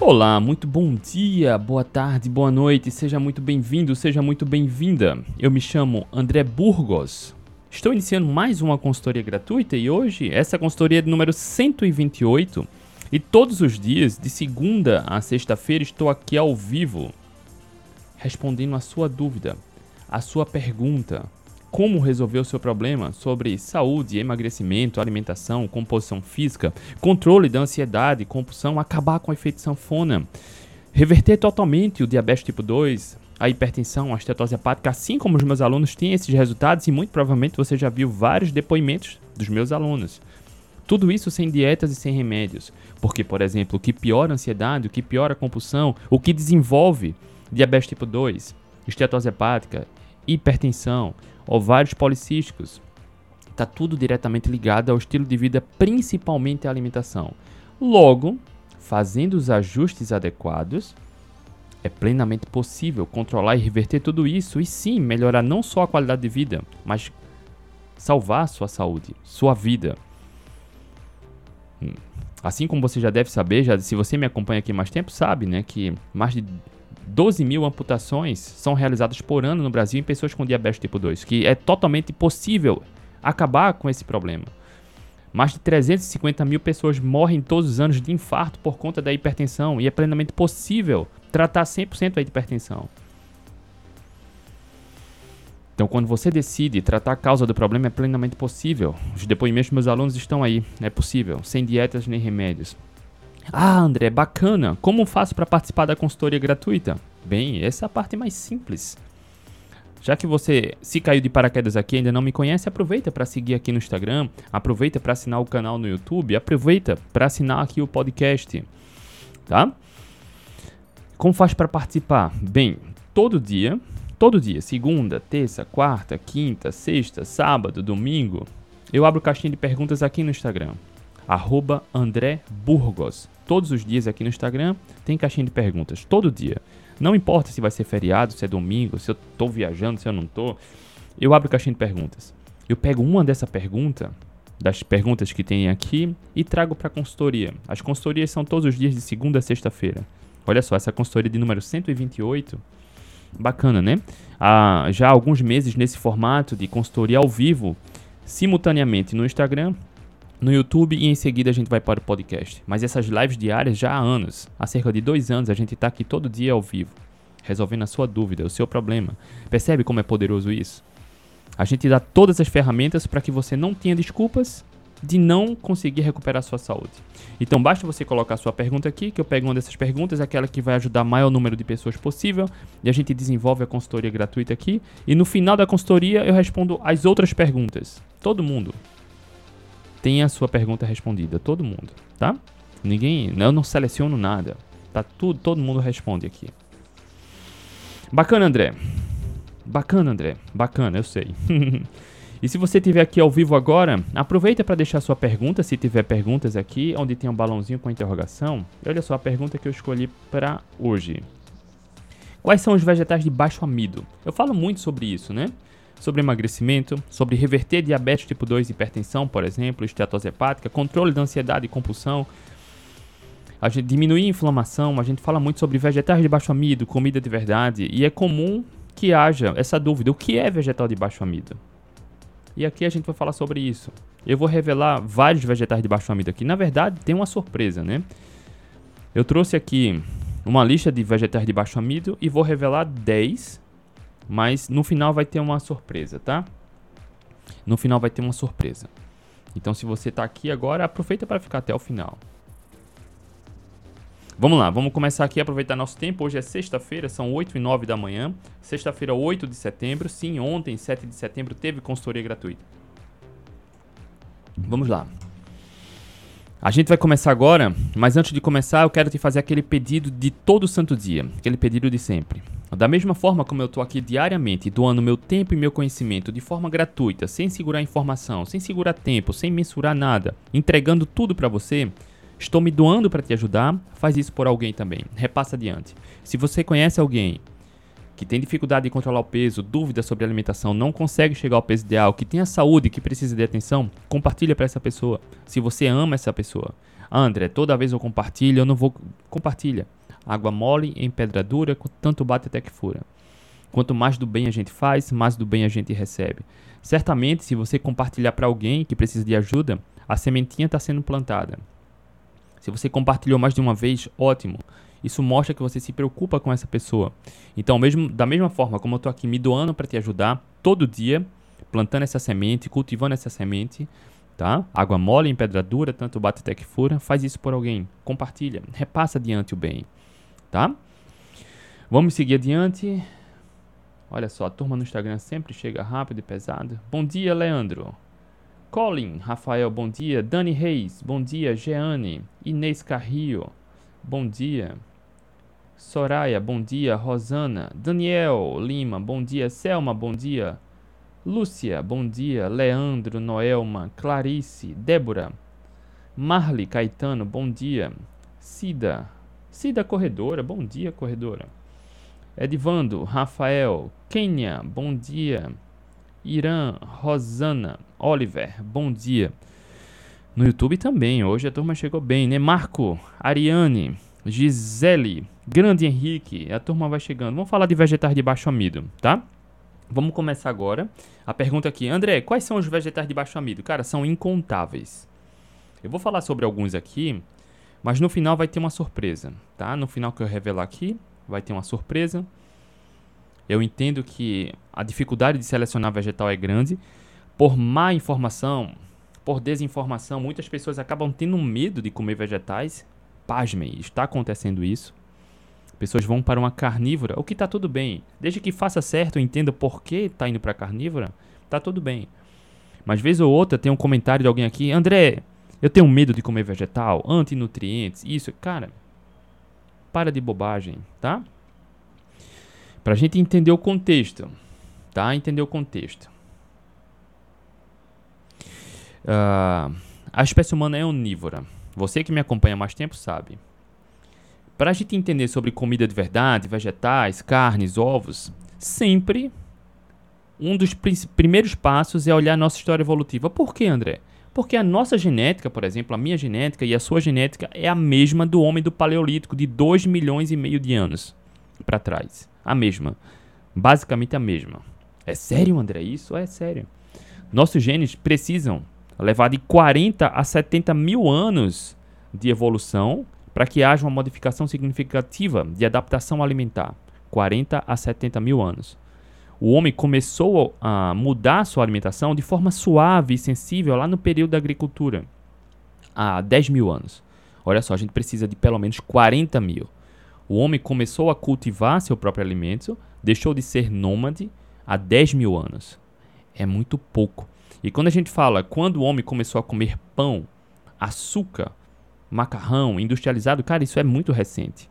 Olá, muito bom dia, boa tarde, boa noite, seja muito bem-vindo, seja muito bem-vinda. Eu me chamo André Burgos. Estou iniciando mais uma consultoria gratuita e hoje essa consultoria é de número 128 e todos os dias, de segunda a sexta-feira, estou aqui ao vivo respondendo a sua dúvida, a sua pergunta, como resolver o seu problema sobre saúde, emagrecimento, alimentação, composição física, controle da ansiedade, compulsão, acabar com a efeito sanfona, reverter totalmente o diabetes tipo 2, a hipertensão, a estetose hepática, assim como os meus alunos têm esses resultados e muito provavelmente você já viu vários depoimentos dos meus alunos. Tudo isso sem dietas e sem remédios. Porque, por exemplo, o que piora a ansiedade, o que piora a compulsão, o que desenvolve diabetes tipo 2, estetose hepática, hipertensão, ovários policísticos. Está tudo diretamente ligado ao estilo de vida, principalmente à alimentação. Logo, fazendo os ajustes adequados, é plenamente possível controlar e reverter tudo isso e sim melhorar não só a qualidade de vida, mas salvar sua saúde, sua vida. Hum. Assim como você já deve saber, já, se você me acompanha aqui mais tempo, sabe né, que mais de 12 mil amputações são realizadas por ano no Brasil em pessoas com diabetes tipo 2, que é totalmente possível acabar com esse problema. Mais de 350 mil pessoas morrem todos os anos de infarto por conta da hipertensão e é plenamente possível tratar 100% a hipertensão. Então, quando você decide tratar a causa do problema, é plenamente possível. Os depoimentos dos meus alunos estão aí, é possível, sem dietas nem remédios. Ah, André, bacana. Como faço para participar da consultoria gratuita? Bem, essa é a parte mais simples. Já que você se caiu de paraquedas aqui e ainda não me conhece, aproveita para seguir aqui no Instagram, aproveita para assinar o canal no YouTube, aproveita para assinar aqui o podcast, tá? Como faz para participar? Bem, todo dia, todo dia, segunda, terça, quarta, quinta, sexta, sábado, domingo, eu abro caixinha de perguntas aqui no Instagram arroba André Burgos. Todos os dias aqui no Instagram tem caixinha de perguntas, todo dia. Não importa se vai ser feriado, se é domingo, se eu tô viajando, se eu não tô. Eu abro caixinha de perguntas. Eu pego uma dessa pergunta, das perguntas que tem aqui, e trago para a consultoria. As consultorias são todos os dias de segunda a sexta-feira. Olha só, essa consultoria de número 128, bacana, né? Já há alguns meses nesse formato de consultoria ao vivo, simultaneamente no Instagram no YouTube e em seguida a gente vai para o podcast. Mas essas lives diárias já há anos, há cerca de dois anos, a gente está aqui todo dia ao vivo, resolvendo a sua dúvida, o seu problema. Percebe como é poderoso isso? A gente dá todas as ferramentas para que você não tenha desculpas de não conseguir recuperar sua saúde. Então basta você colocar sua pergunta aqui, que eu pego uma dessas perguntas, aquela que vai ajudar o maior número de pessoas possível, e a gente desenvolve a consultoria gratuita aqui, e no final da consultoria eu respondo as outras perguntas. Todo mundo, tem a sua pergunta respondida, todo mundo, tá? Ninguém, eu não seleciono nada. Tá tudo, todo mundo responde aqui. Bacana, André. Bacana, André. Bacana, eu sei. e se você estiver aqui ao vivo agora, aproveita para deixar sua pergunta, se tiver perguntas aqui, onde tem um balãozinho com interrogação. Olha só a pergunta que eu escolhi para hoje. Quais são os vegetais de baixo amido? Eu falo muito sobre isso, né? Sobre emagrecimento, sobre reverter diabetes tipo 2 e hipertensão, por exemplo, estetose hepática, controle da ansiedade e compulsão, a gente diminuir a inflamação, a gente fala muito sobre vegetais de baixo amido, comida de verdade, e é comum que haja essa dúvida, o que é vegetal de baixo amido? E aqui a gente vai falar sobre isso. Eu vou revelar vários vegetais de baixo amido aqui. Na verdade, tem uma surpresa, né? Eu trouxe aqui uma lista de vegetais de baixo amido e vou revelar 10 mas no final vai ter uma surpresa, tá? No final vai ter uma surpresa. Então se você está aqui agora, aproveita para ficar até o final. Vamos lá, vamos começar aqui a aproveitar nosso tempo. Hoje é sexta-feira, são 8 e 9 da manhã. Sexta-feira, 8 de setembro. Sim, ontem, 7 de setembro, teve consultoria gratuita. Vamos lá. A gente vai começar agora, mas antes de começar, eu quero te fazer aquele pedido de todo santo dia, aquele pedido de sempre. Da mesma forma como eu estou aqui diariamente doando meu tempo e meu conhecimento de forma gratuita, sem segurar informação, sem segurar tempo, sem mensurar nada, entregando tudo para você, estou me doando para te ajudar, faz isso por alguém também, repassa adiante. Se você conhece alguém que tem dificuldade de controlar o peso, dúvida sobre alimentação, não consegue chegar ao peso ideal, que tem a saúde, que precisa de atenção, compartilha para essa pessoa. Se você ama essa pessoa, André, toda vez eu compartilho, eu não vou. Compartilha. Água mole em pedra dura, tanto bate até que fura. Quanto mais do bem a gente faz, mais do bem a gente recebe. Certamente, se você compartilhar para alguém que precisa de ajuda, a sementinha está sendo plantada. Se você compartilhou mais de uma vez, ótimo. Isso mostra que você se preocupa com essa pessoa. Então, mesmo da mesma forma como eu estou aqui me doando para te ajudar, todo dia, plantando essa semente, cultivando essa semente, tá? Água mole em pedra dura, tanto bate até que fura. Faz isso por alguém. Compartilha. Repassa adiante o bem, tá? Vamos seguir adiante. Olha só, a turma no Instagram sempre chega rápido e pesado. Bom dia, Leandro. Colin, Rafael, bom dia. Dani Reis, bom dia. Jeane, Inês Carrillo, bom dia. Soraya, bom dia. Rosana, Daniel Lima, bom dia. Selma, bom dia. Lúcia, bom dia. Leandro, Noelma, Clarice, Débora, Marli Caetano, bom dia. Cida, Cida Corredora, bom dia, Corredora. Edvando, Rafael, Kenya, bom dia. Irã, Rosana, Oliver, bom dia. No YouTube também, hoje a turma chegou bem, né? Marco, Ariane, Gisele, Grande Henrique, a turma vai chegando. Vamos falar de vegetais de baixo amido, tá? Vamos começar agora. A pergunta aqui, André, quais são os vegetais de baixo amido? Cara, são incontáveis. Eu vou falar sobre alguns aqui, mas no final vai ter uma surpresa, tá? No final que eu revelar aqui, vai ter uma surpresa. Eu entendo que a dificuldade de selecionar vegetal é grande. Por má informação, por desinformação, muitas pessoas acabam tendo medo de comer vegetais. Pasmem, está acontecendo isso. Pessoas vão para uma carnívora, o que está tudo bem. Desde que faça certo, entenda por que está indo para carnívora, está tudo bem. Mas vez ou outra tem um comentário de alguém aqui, André, eu tenho medo de comer vegetal, antinutrientes, isso. Cara, para de bobagem, tá? Para a gente entender o contexto, tá? Entender o contexto. Uh, a espécie humana é onívora. Você que me acompanha mais tempo sabe. Para a gente entender sobre comida de verdade, vegetais, carnes, ovos, sempre um dos primeiros passos é olhar nossa história evolutiva. Por que, André? Porque a nossa genética, por exemplo, a minha genética e a sua genética é a mesma do homem do Paleolítico, de 2 milhões e meio de anos para trás a mesma. Basicamente a mesma. É sério, André? Isso é sério. Nossos genes precisam levar de 40 a 70 mil anos de evolução para que haja uma modificação significativa de adaptação alimentar. 40 a 70 mil anos. O homem começou a mudar sua alimentação de forma suave e sensível lá no período da agricultura, há 10 mil anos. Olha só, a gente precisa de pelo menos 40 mil. O homem começou a cultivar seu próprio alimento, deixou de ser nômade há 10 mil anos. É muito pouco. E quando a gente fala quando o homem começou a comer pão, açúcar, macarrão industrializado, cara, isso é muito recente.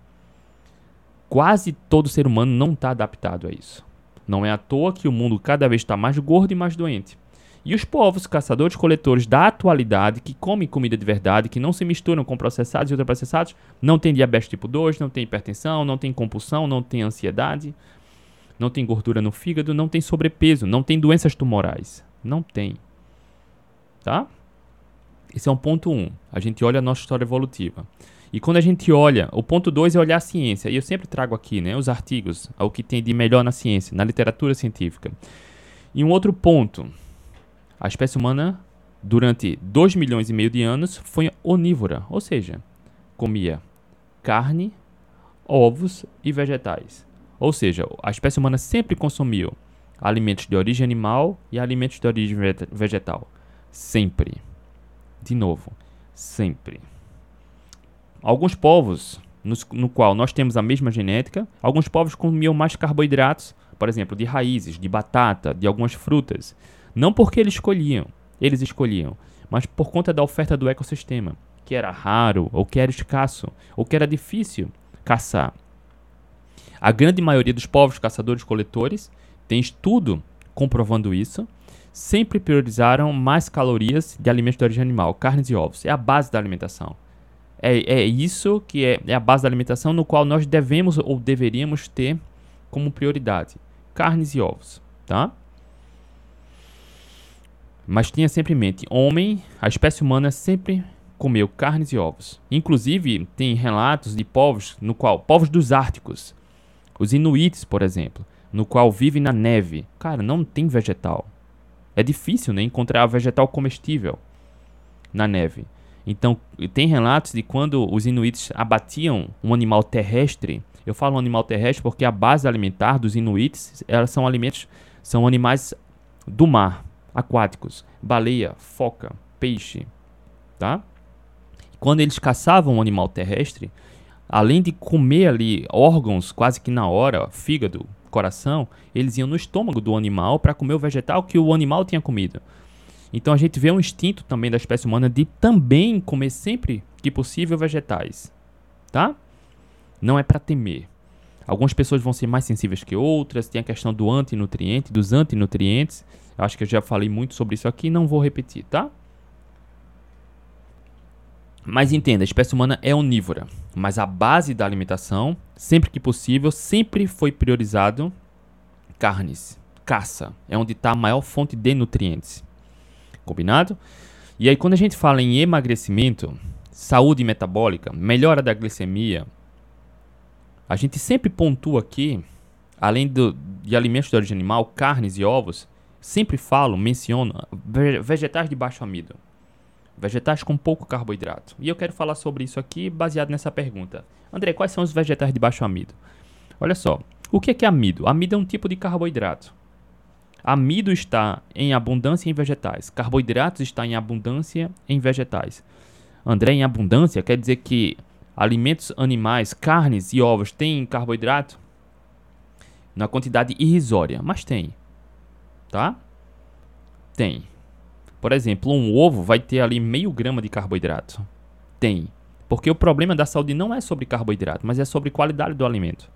Quase todo ser humano não está adaptado a isso. Não é à toa que o mundo cada vez está mais gordo e mais doente. E os povos caçadores-coletores da atualidade, que comem comida de verdade, que não se misturam com processados e ultraprocessados, não tem diabetes tipo 2, não tem hipertensão, não tem compulsão, não tem ansiedade, não tem gordura no fígado, não tem sobrepeso, não tem doenças tumorais. Não tem. Tá? Esse é um ponto 1. Um. A gente olha a nossa história evolutiva. E quando a gente olha, o ponto 2 é olhar a ciência. E eu sempre trago aqui né, os artigos, o que tem de melhor na ciência, na literatura científica. E um outro ponto a espécie humana, durante 2 milhões e meio de anos, foi onívora, ou seja, comia carne, ovos e vegetais. Ou seja, a espécie humana sempre consumiu alimentos de origem animal e alimentos de origem vegetal. Sempre. De novo, sempre. Alguns povos, no, no qual nós temos a mesma genética, alguns povos comiam mais carboidratos, por exemplo, de raízes, de batata, de algumas frutas. Não porque eles escolhiam, eles escolhiam, mas por conta da oferta do ecossistema, que era raro, ou que era escasso, ou que era difícil caçar. A grande maioria dos povos caçadores-coletores tem estudo comprovando isso, sempre priorizaram mais calorias de alimentos de origem animal, carnes e ovos. É a base da alimentação. É, é isso que é, é a base da alimentação no qual nós devemos ou deveríamos ter como prioridade: carnes e ovos, tá? Mas tenha sempre em mente, homem, a espécie humana sempre comeu carnes e ovos. Inclusive, tem relatos de povos no qual povos dos árticos, os inuites, por exemplo, no qual vivem na neve. Cara, não tem vegetal. É difícil né, encontrar vegetal comestível na neve. Então, tem relatos de quando os inuites abatiam um animal terrestre. Eu falo animal terrestre porque a base alimentar dos inuites, elas são alimentos, são animais do mar, aquáticos, baleia, foca, peixe, tá? Quando eles caçavam um animal terrestre, além de comer ali órgãos quase que na hora, fígado, coração, eles iam no estômago do animal para comer o vegetal que o animal tinha comido. Então a gente vê um instinto também da espécie humana de também comer sempre que possível vegetais, tá? Não é para temer. Algumas pessoas vão ser mais sensíveis que outras, tem a questão do antinutriente, dos antinutrientes. Eu acho que eu já falei muito sobre isso aqui, não vou repetir, tá? Mas entenda, a espécie humana é onívora, mas a base da alimentação, sempre que possível, sempre foi priorizado carnes, caça, é onde está a maior fonte de nutrientes. Combinado? E aí quando a gente fala em emagrecimento, saúde metabólica, melhora da glicemia, a gente sempre pontua aqui, além do, de alimentos de origem animal, carnes e ovos, sempre falo, menciono vegetais de baixo amido. Vegetais com pouco carboidrato. E eu quero falar sobre isso aqui baseado nessa pergunta. André, quais são os vegetais de baixo amido? Olha só, o que é, que é amido? Amido é um tipo de carboidrato. Amido está em abundância em vegetais. Carboidratos está em abundância em vegetais. André, em abundância quer dizer que alimentos animais, carnes e ovos têm carboidrato na quantidade irrisória, mas tem. Tá? Tem. Por exemplo, um ovo vai ter ali meio grama de carboidrato. Tem. Porque o problema da saúde não é sobre carboidrato, mas é sobre qualidade do alimento.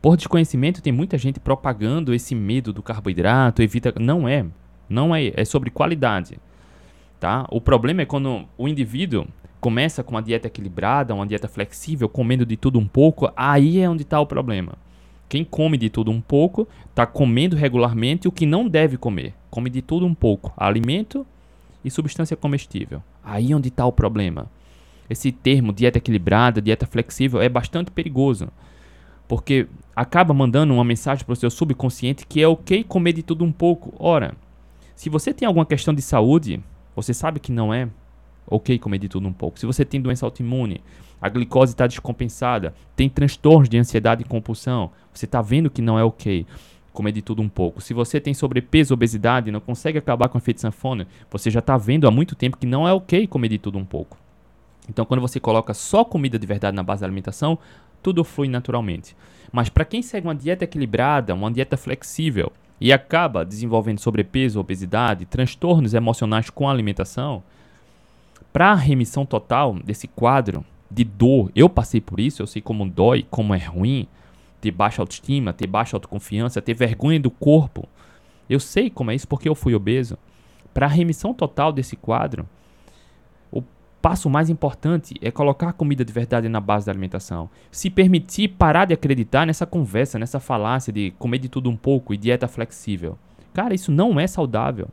Por desconhecimento, tem muita gente propagando esse medo do carboidrato, evita. Não é. Não é. É sobre qualidade. Tá? O problema é quando o indivíduo começa com uma dieta equilibrada, uma dieta flexível, comendo de tudo um pouco, aí é onde está o problema. Quem come de tudo um pouco está comendo regularmente o que não deve comer. Come de tudo um pouco, alimento e substância comestível. Aí é onde está o problema. Esse termo dieta equilibrada, dieta flexível é bastante perigoso, porque acaba mandando uma mensagem para o seu subconsciente que é ok comer de tudo um pouco. Ora, se você tem alguma questão de saúde, você sabe que não é ok comer de tudo um pouco. Se você tem doença autoimune, a glicose está descompensada, tem transtornos de ansiedade e compulsão, você está vendo que não é ok comer de tudo um pouco. Se você tem sobrepeso, obesidade, não consegue acabar com o efeito sanfona, você já está vendo há muito tempo que não é ok comer de tudo um pouco. Então, quando você coloca só comida de verdade na base da alimentação, tudo flui naturalmente. Mas para quem segue uma dieta equilibrada, uma dieta flexível e acaba desenvolvendo sobrepeso, obesidade, transtornos emocionais com a alimentação, para a remissão total desse quadro de dor, eu passei por isso, eu sei como dói, como é ruim ter baixa autoestima, ter baixa autoconfiança, ter vergonha do corpo. Eu sei como é isso porque eu fui obeso. Para a remissão total desse quadro, passo mais importante é colocar comida de verdade na base da alimentação. Se permitir parar de acreditar nessa conversa, nessa falácia de comer de tudo um pouco e dieta flexível. Cara, isso não é saudável.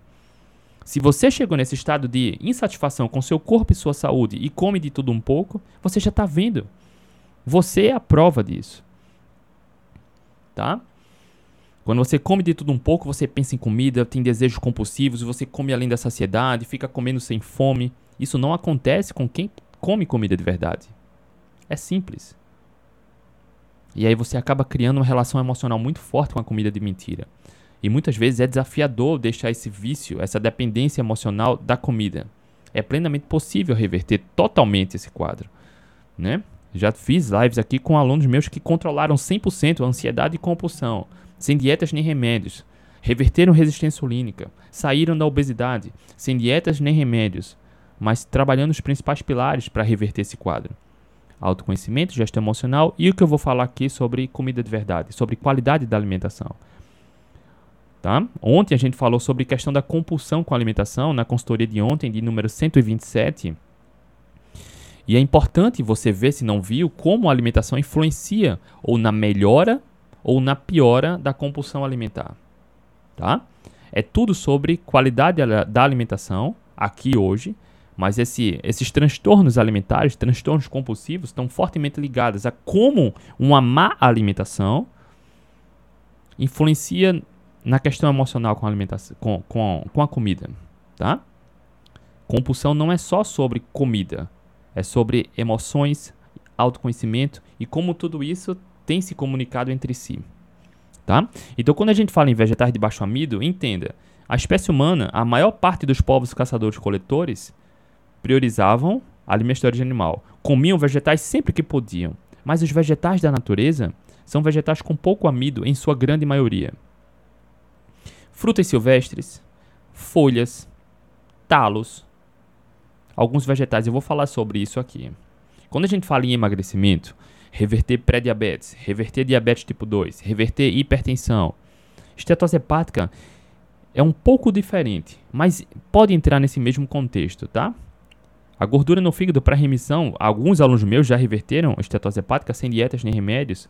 Se você chegou nesse estado de insatisfação com seu corpo e sua saúde e come de tudo um pouco, você já está vendo. Você é a prova disso. Tá? Quando você come de tudo um pouco, você pensa em comida, tem desejos compulsivos, você come além da saciedade, fica comendo sem fome. Isso não acontece com quem come comida de verdade. É simples. E aí você acaba criando uma relação emocional muito forte com a comida de mentira. E muitas vezes é desafiador deixar esse vício, essa dependência emocional da comida. É plenamente possível reverter totalmente esse quadro, né? Já fiz lives aqui com alunos meus que controlaram 100% a ansiedade e compulsão, sem dietas nem remédios. Reverteram resistência insulínica, saíram da obesidade, sem dietas nem remédios, mas trabalhando os principais pilares para reverter esse quadro. Autoconhecimento, gestão emocional e o que eu vou falar aqui sobre comida de verdade, sobre qualidade da alimentação. Tá? Ontem a gente falou sobre questão da compulsão com a alimentação, na consultoria de ontem, de número 127. E é importante você ver, se não viu, como a alimentação influencia ou na melhora ou na piora da compulsão alimentar. Tá? É tudo sobre qualidade da alimentação, aqui hoje, Mas esse, esses transtornos alimentares, transtornos compulsivos, estão fortemente ligados a como uma má alimentação influencia na questão emocional com a alimentação, com, com, com a comida, tá? Compulsão não é só sobre comida, é sobre emoções, autoconhecimento e como tudo isso tem se comunicado entre si, tá? Então, quando a gente fala em vegetais de baixo amido, entenda, a espécie humana, a maior parte dos povos caçadores-coletores priorizavam alimentos de animal, comiam vegetais sempre que podiam, mas os vegetais da natureza são vegetais com pouco amido em sua grande maioria. Frutas silvestres, folhas, talos, alguns vegetais, eu vou falar sobre isso aqui. Quando a gente fala em emagrecimento, reverter pré-diabetes, reverter diabetes tipo 2, reverter hipertensão, estetose hepática é um pouco diferente, mas pode entrar nesse mesmo contexto, tá? A gordura no fígado para remissão, alguns alunos meus já reverteram estetose hepática sem dietas nem remédios.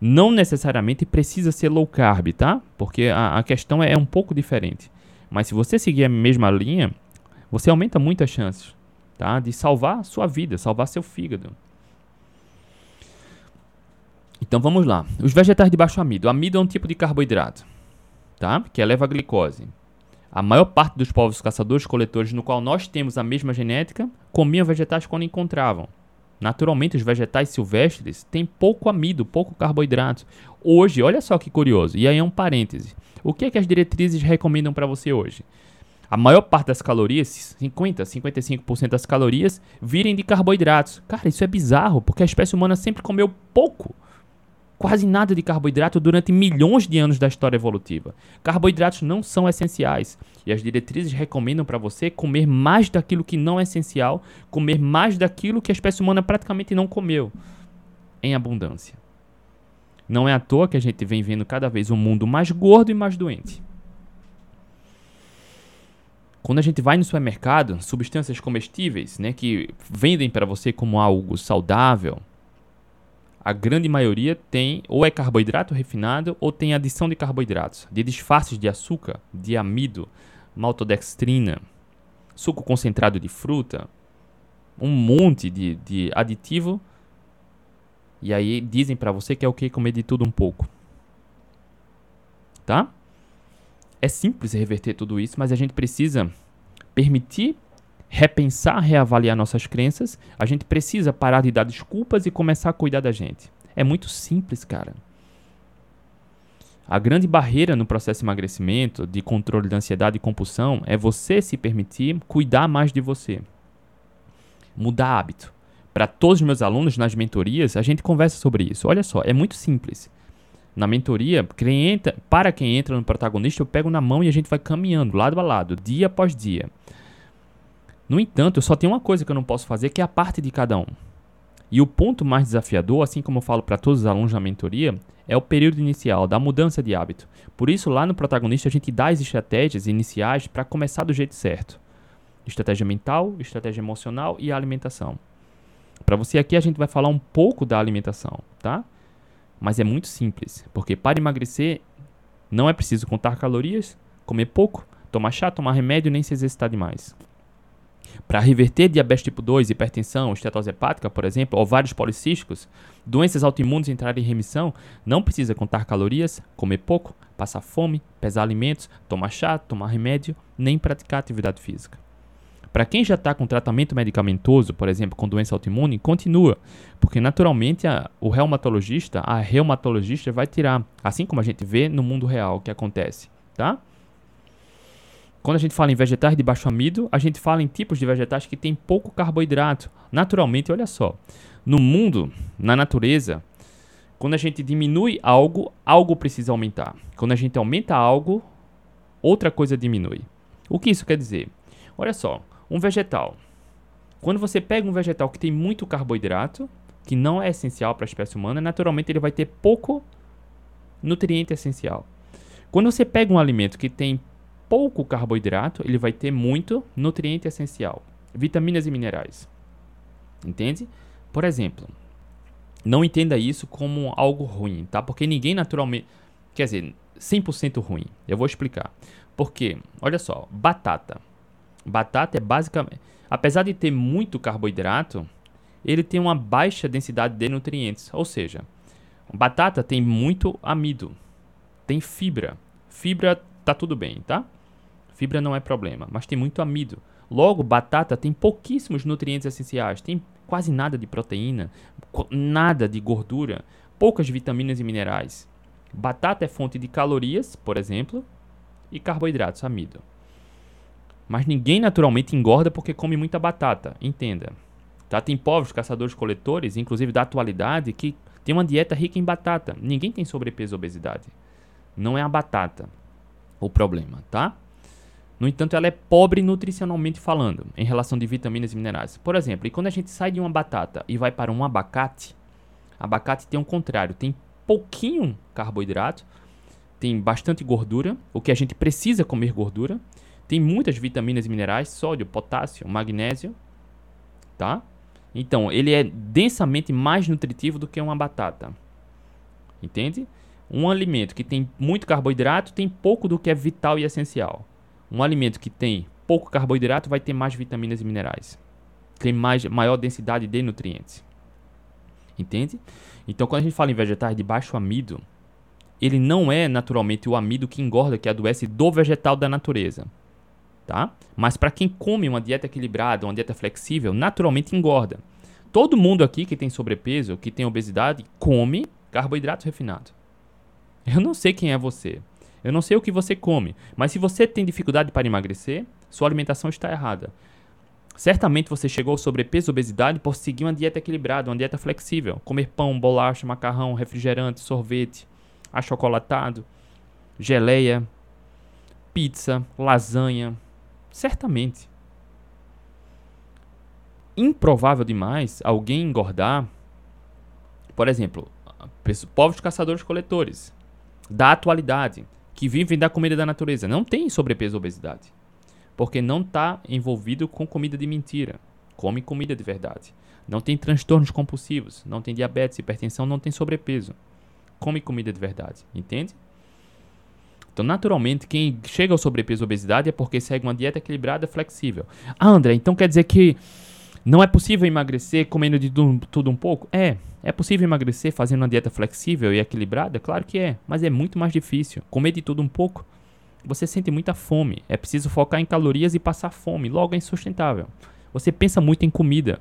Não necessariamente precisa ser low carb, tá? Porque a, a questão é, é um pouco diferente. Mas se você seguir a mesma linha, você aumenta muito as chances, tá? De salvar sua vida, salvar seu fígado. Então vamos lá. Os vegetais de baixo amido. O amido é um tipo de carboidrato, tá? Que eleva a glicose. A maior parte dos povos caçadores-coletores, no qual nós temos a mesma genética, comiam vegetais quando encontravam. Naturalmente, os vegetais silvestres têm pouco amido, pouco carboidrato. Hoje, olha só que curioso, e aí é um parêntese. O que é que as diretrizes recomendam para você hoje? A maior parte das calorias, 50, 55% das calorias, virem de carboidratos. Cara, isso é bizarro, porque a espécie humana sempre comeu pouco quase nada de carboidrato durante milhões de anos da história evolutiva. Carboidratos não são essenciais e as diretrizes recomendam para você comer mais daquilo que não é essencial, comer mais daquilo que a espécie humana praticamente não comeu em abundância. Não é à toa que a gente vem vendo cada vez um mundo mais gordo e mais doente. Quando a gente vai no supermercado, substâncias comestíveis, né, que vendem para você como algo saudável, a grande maioria tem ou é carboidrato refinado ou tem adição de carboidratos, de disfarces de açúcar, de amido, maltodextrina, suco concentrado de fruta, um monte de, de aditivo. E aí dizem para você que é o que comer de tudo um pouco. Tá? É simples reverter tudo isso, mas a gente precisa permitir repensar, reavaliar nossas crenças, a gente precisa parar de dar desculpas e começar a cuidar da gente. É muito simples, cara. A grande barreira no processo de emagrecimento, de controle da ansiedade e compulsão, é você se permitir cuidar mais de você. Mudar hábito. Para todos os meus alunos nas mentorias, a gente conversa sobre isso. Olha só, é muito simples. Na mentoria, cliente, para quem entra no protagonista, eu pego na mão e a gente vai caminhando lado a lado, dia após dia. No entanto, eu só tenho uma coisa que eu não posso fazer, que é a parte de cada um. E o ponto mais desafiador, assim como eu falo para todos os alunos da mentoria, é o período inicial da mudança de hábito. Por isso, lá no protagonista, a gente dá as estratégias iniciais para começar do jeito certo: estratégia mental, estratégia emocional e alimentação. Para você aqui, a gente vai falar um pouco da alimentação, tá? Mas é muito simples, porque para emagrecer não é preciso contar calorias, comer pouco, tomar chá, tomar remédio nem se exercitar demais. Para reverter diabetes tipo 2, hipertensão, estetose hepática, por exemplo, ovários policísticos, doenças autoimunes entrarem em remissão, não precisa contar calorias, comer pouco, passar fome, pesar alimentos, tomar chá, tomar remédio, nem praticar atividade física. Para quem já está com tratamento medicamentoso, por exemplo, com doença autoimune, continua, porque naturalmente a, o reumatologista, a reumatologista vai tirar, assim como a gente vê no mundo real que acontece, tá? Quando a gente fala em vegetais de baixo amido, a gente fala em tipos de vegetais que têm pouco carboidrato. Naturalmente, olha só, no mundo, na natureza, quando a gente diminui algo, algo precisa aumentar. Quando a gente aumenta algo, outra coisa diminui. O que isso quer dizer? Olha só, um vegetal. Quando você pega um vegetal que tem muito carboidrato, que não é essencial para a espécie humana, naturalmente ele vai ter pouco nutriente essencial. Quando você pega um alimento que tem pouco carboidrato, ele vai ter muito nutriente essencial, vitaminas e minerais. Entende? Por exemplo, não entenda isso como algo ruim, tá? Porque ninguém naturalmente, quer dizer, 100% ruim. Eu vou explicar. Porque, olha só, batata. Batata é basicamente. Apesar de ter muito carboidrato, ele tem uma baixa densidade de nutrientes. Ou seja, batata tem muito amido, tem fibra. Fibra tá tudo bem, tá? Fibra não é problema, mas tem muito amido. Logo, batata tem pouquíssimos nutrientes essenciais, tem quase nada de proteína, nada de gordura, poucas vitaminas e minerais. Batata é fonte de calorias, por exemplo, e carboidratos, amido. Mas ninguém naturalmente engorda porque come muita batata, entenda. Tá? Tem povos caçadores-coletores, inclusive da atualidade, que tem uma dieta rica em batata. Ninguém tem sobrepeso ou obesidade. Não é a batata o problema, tá? No entanto, ela é pobre nutricionalmente falando, em relação de vitaminas e minerais. Por exemplo, e quando a gente sai de uma batata e vai para um abacate, abacate tem o contrário, tem pouquinho carboidrato, tem bastante gordura, o que a gente precisa comer gordura, tem muitas vitaminas e minerais, sódio, potássio, magnésio, tá? Então, ele é densamente mais nutritivo do que uma batata. Entende? Um alimento que tem muito carboidrato tem pouco do que é vital e essencial. Um alimento que tem pouco carboidrato vai ter mais vitaminas e minerais. Tem mais, maior densidade de nutrientes. Entende? Então, quando a gente fala em vegetais de baixo amido, ele não é naturalmente o amido que engorda, que adoece do vegetal da natureza tá? Mas para quem come uma dieta equilibrada, uma dieta flexível, naturalmente engorda. Todo mundo aqui que tem sobrepeso, que tem obesidade, come carboidrato refinado. Eu não sei quem é você. Eu não sei o que você come, mas se você tem dificuldade para emagrecer, sua alimentação está errada. Certamente você chegou ao sobrepeso e obesidade por seguir uma dieta equilibrada, uma dieta flexível. Comer pão, bolacha, macarrão, refrigerante, sorvete, achocolatado, geleia, pizza, lasanha, Certamente. Improvável demais alguém engordar. Por exemplo, povos caçadores-coletores da atualidade que vivem da comida da natureza não tem sobrepeso ou obesidade. Porque não está envolvido com comida de mentira. Come comida de verdade. Não tem transtornos compulsivos, não tem diabetes, hipertensão, não tem sobrepeso. Come comida de verdade, entende? Então, naturalmente, quem chega ao sobrepeso e obesidade é porque segue uma dieta equilibrada e flexível. Ah, André, então quer dizer que não é possível emagrecer comendo de tudo um pouco? É. É possível emagrecer fazendo uma dieta flexível e equilibrada? Claro que é, mas é muito mais difícil. Comer de tudo um pouco, você sente muita fome. É preciso focar em calorias e passar fome, logo é insustentável. Você pensa muito em comida,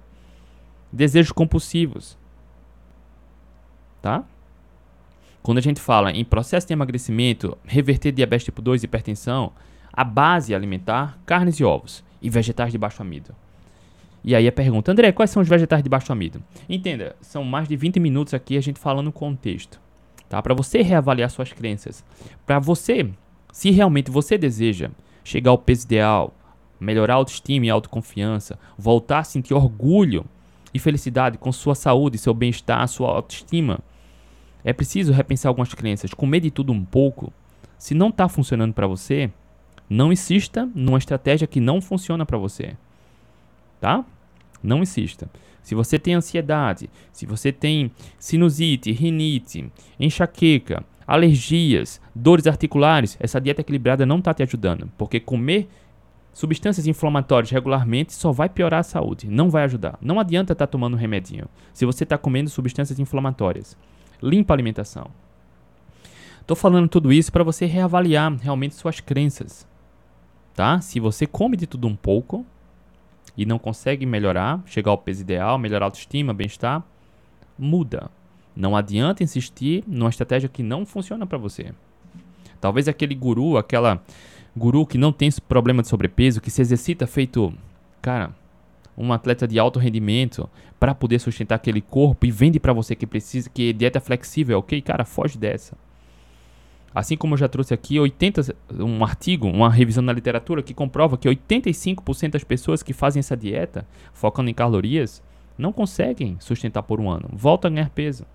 desejos compulsivos. Tá? Quando a gente fala em processo de emagrecimento, reverter diabetes tipo 2 e hipertensão, a base alimentar, carnes e ovos e vegetais de baixo amido. E aí a pergunta, André, quais são os vegetais de baixo amido? Entenda, são mais de 20 minutos aqui a gente falando no contexto, tá? Para você reavaliar suas crenças, para você, se realmente você deseja chegar ao peso ideal, melhorar a autoestima e a autoconfiança, voltar a sentir orgulho e felicidade com sua saúde, seu bem-estar, sua autoestima, é preciso repensar algumas crenças, comer de tudo um pouco. Se não está funcionando para você, não insista numa estratégia que não funciona para você. Tá? Não insista. Se você tem ansiedade, se você tem sinusite, rinite, enxaqueca, alergias, dores articulares, essa dieta equilibrada não está te ajudando, porque comer substâncias inflamatórias regularmente só vai piorar a saúde, não vai ajudar. Não adianta estar tá tomando um remedinho se você está comendo substâncias inflamatórias limpa a alimentação. Estou falando tudo isso para você reavaliar realmente suas crenças, tá? Se você come de tudo um pouco e não consegue melhorar, chegar ao peso ideal, melhorar a autoestima, bem-estar, muda. Não adianta insistir numa estratégia que não funciona para você. Talvez aquele guru, aquela guru que não tem problema de sobrepeso, que se exercita feito, cara, um atleta de alto rendimento para poder sustentar aquele corpo e vende para você que precisa, que dieta flexível, ok? Cara, foge dessa. Assim como eu já trouxe aqui 80, um artigo, uma revisão na literatura que comprova que 85% das pessoas que fazem essa dieta, focando em calorias, não conseguem sustentar por um ano. Volta a ganhar peso.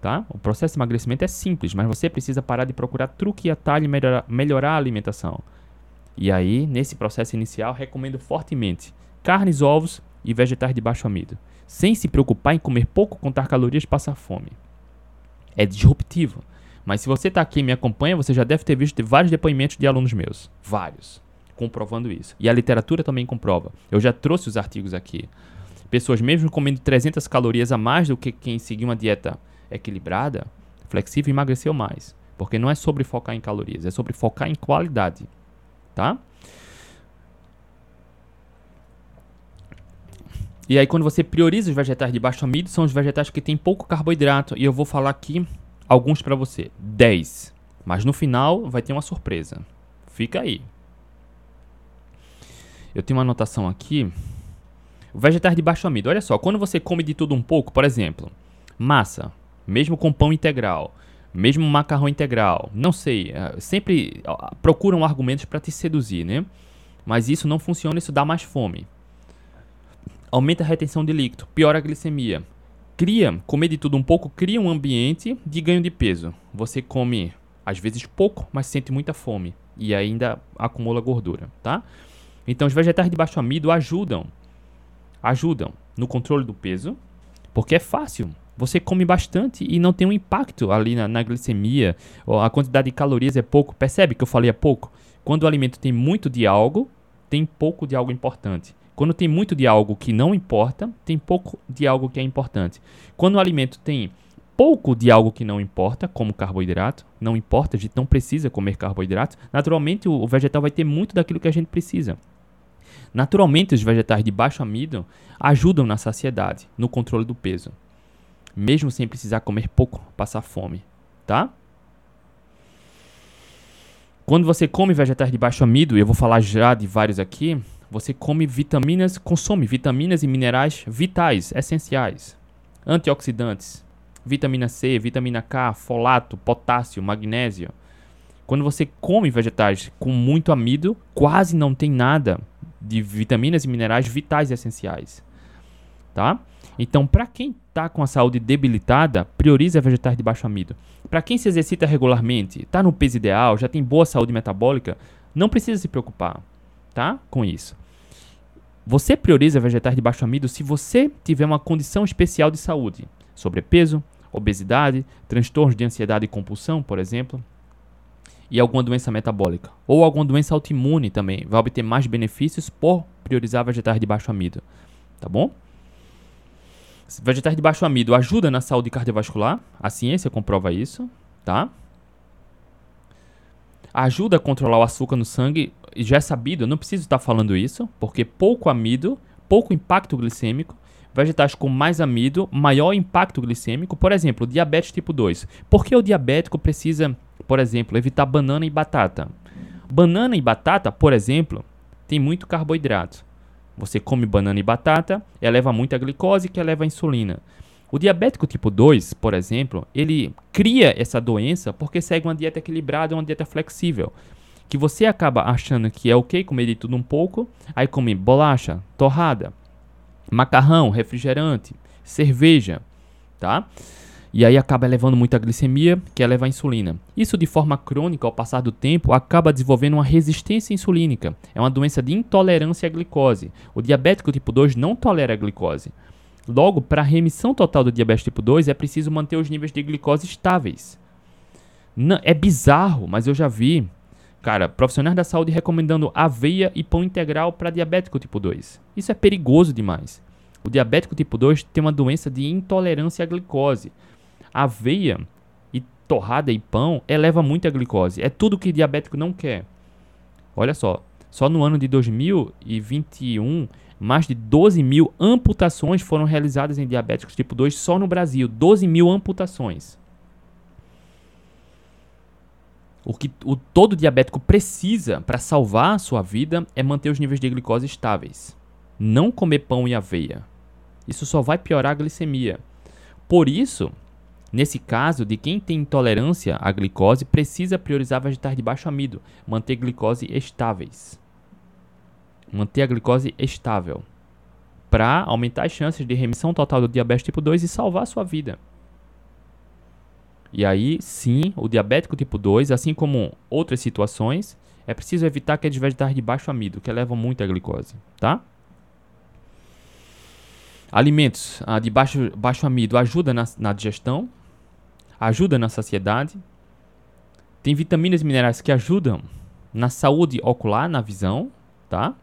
Tá? O processo de emagrecimento é simples, mas você precisa parar de procurar truque e atalho e melhorar, melhorar a alimentação. E aí, nesse processo inicial, recomendo fortemente carnes, ovos e vegetais de baixo amido, sem se preocupar em comer pouco, contar calorias e passar fome. É disruptivo, mas se você está aqui e me acompanha, você já deve ter visto vários depoimentos de alunos meus. Vários. comprovando isso. E a literatura também comprova. Eu já trouxe os artigos aqui. Pessoas, mesmo comendo 300 calorias a mais do que quem seguiu uma dieta equilibrada, flexível, emagreceu mais. Porque não é sobre focar em calorias, é sobre focar em qualidade. Tá? E aí, quando você prioriza os vegetais de baixo amido, são os vegetais que têm pouco carboidrato. E eu vou falar aqui alguns para você. 10. Mas no final vai ter uma surpresa. Fica aí. Eu tenho uma anotação aqui. Vegetais de baixo amido. Olha só, quando você come de tudo um pouco, por exemplo, massa, mesmo com pão integral, mesmo macarrão integral, não sei, é, sempre procuram argumentos para te seduzir, né? Mas isso não funciona, isso dá mais fome aumenta a retenção de líquido, piora a glicemia. Cria, comer de tudo um pouco, cria um ambiente de ganho de peso. Você come às vezes pouco, mas sente muita fome e ainda acumula gordura, tá? Então os vegetais de baixo amido ajudam, ajudam no controle do peso, porque é fácil. Você come bastante e não tem um impacto ali na, na glicemia, a quantidade de calorias é pouco. Percebe que eu falei é pouco? Quando o alimento tem muito de algo, tem pouco de algo importante. Quando tem muito de algo que não importa, tem pouco de algo que é importante. Quando o alimento tem pouco de algo que não importa, como carboidrato, não importa, a gente não precisa comer carboidratos, naturalmente o vegetal vai ter muito daquilo que a gente precisa. Naturalmente, os vegetais de baixo amido ajudam na saciedade, no controle do peso, mesmo sem precisar comer pouco, passar fome, tá? Quando você come vegetais de baixo amido, e eu vou falar já de vários aqui, você come vitaminas, consome vitaminas e minerais vitais, essenciais, antioxidantes, vitamina C, vitamina K, folato, potássio, magnésio. Quando você come vegetais com muito amido, quase não tem nada de vitaminas e minerais vitais e essenciais. Tá? Então, para quem está com a saúde debilitada, priorize vegetais de baixo amido. Para quem se exercita regularmente, está no peso ideal, já tem boa saúde metabólica, não precisa se preocupar tá? Com isso. Você prioriza vegetais de baixo amido se você tiver uma condição especial de saúde, sobrepeso, obesidade, transtornos de ansiedade e compulsão, por exemplo, e alguma doença metabólica, ou alguma doença autoimune também, vai obter mais benefícios por priorizar vegetais de baixo amido, tá bom? Vegetais de baixo amido ajuda na saúde cardiovascular, a ciência comprova isso, tá? Ajuda a controlar o açúcar no sangue já é sabido, eu não preciso estar falando isso, porque pouco amido, pouco impacto glicêmico, vegetais com mais amido, maior impacto glicêmico, por exemplo, diabetes tipo 2. Por que o diabético precisa, por exemplo, evitar banana e batata? Banana e batata, por exemplo, tem muito carboidrato. Você come banana e batata, eleva muita glicose que eleva a insulina. O diabético tipo 2, por exemplo, ele cria essa doença porque segue uma dieta equilibrada, uma dieta flexível que você acaba achando que é ok comer de tudo um pouco, aí come bolacha, torrada, macarrão, refrigerante, cerveja, tá? E aí acaba elevando muita glicemia, que eleva a insulina. Isso de forma crônica, ao passar do tempo, acaba desenvolvendo uma resistência insulínica. É uma doença de intolerância à glicose. O diabético tipo 2 não tolera a glicose. Logo, para a remissão total do diabetes tipo 2, é preciso manter os níveis de glicose estáveis. Não, é bizarro, mas eu já vi Cara, profissionais da saúde recomendando aveia e pão integral para diabético tipo 2. Isso é perigoso demais. O diabético tipo 2 tem uma doença de intolerância à glicose. Aveia e torrada e pão eleva muito a glicose. É tudo que diabético não quer. Olha só, só no ano de 2021, mais de 12 mil amputações foram realizadas em diabéticos tipo 2 só no Brasil. 12 mil amputações. O que o todo diabético precisa para salvar a sua vida é manter os níveis de glicose estáveis. Não comer pão e aveia. Isso só vai piorar a glicemia. Por isso, nesse caso de quem tem intolerância à glicose, precisa priorizar vegetais de baixo amido, manter glicose estáveis. Manter a glicose estável para aumentar as chances de remissão total do diabetes tipo 2 e salvar a sua vida. E aí, sim, o diabético tipo 2, assim como outras situações, é preciso evitar aqueles vegetais de baixo amido, que levam muito a glicose, tá? Alimentos ah, de baixo, baixo amido ajuda na, na digestão, ajuda na saciedade. Tem vitaminas e minerais que ajudam na saúde ocular, na visão, tá?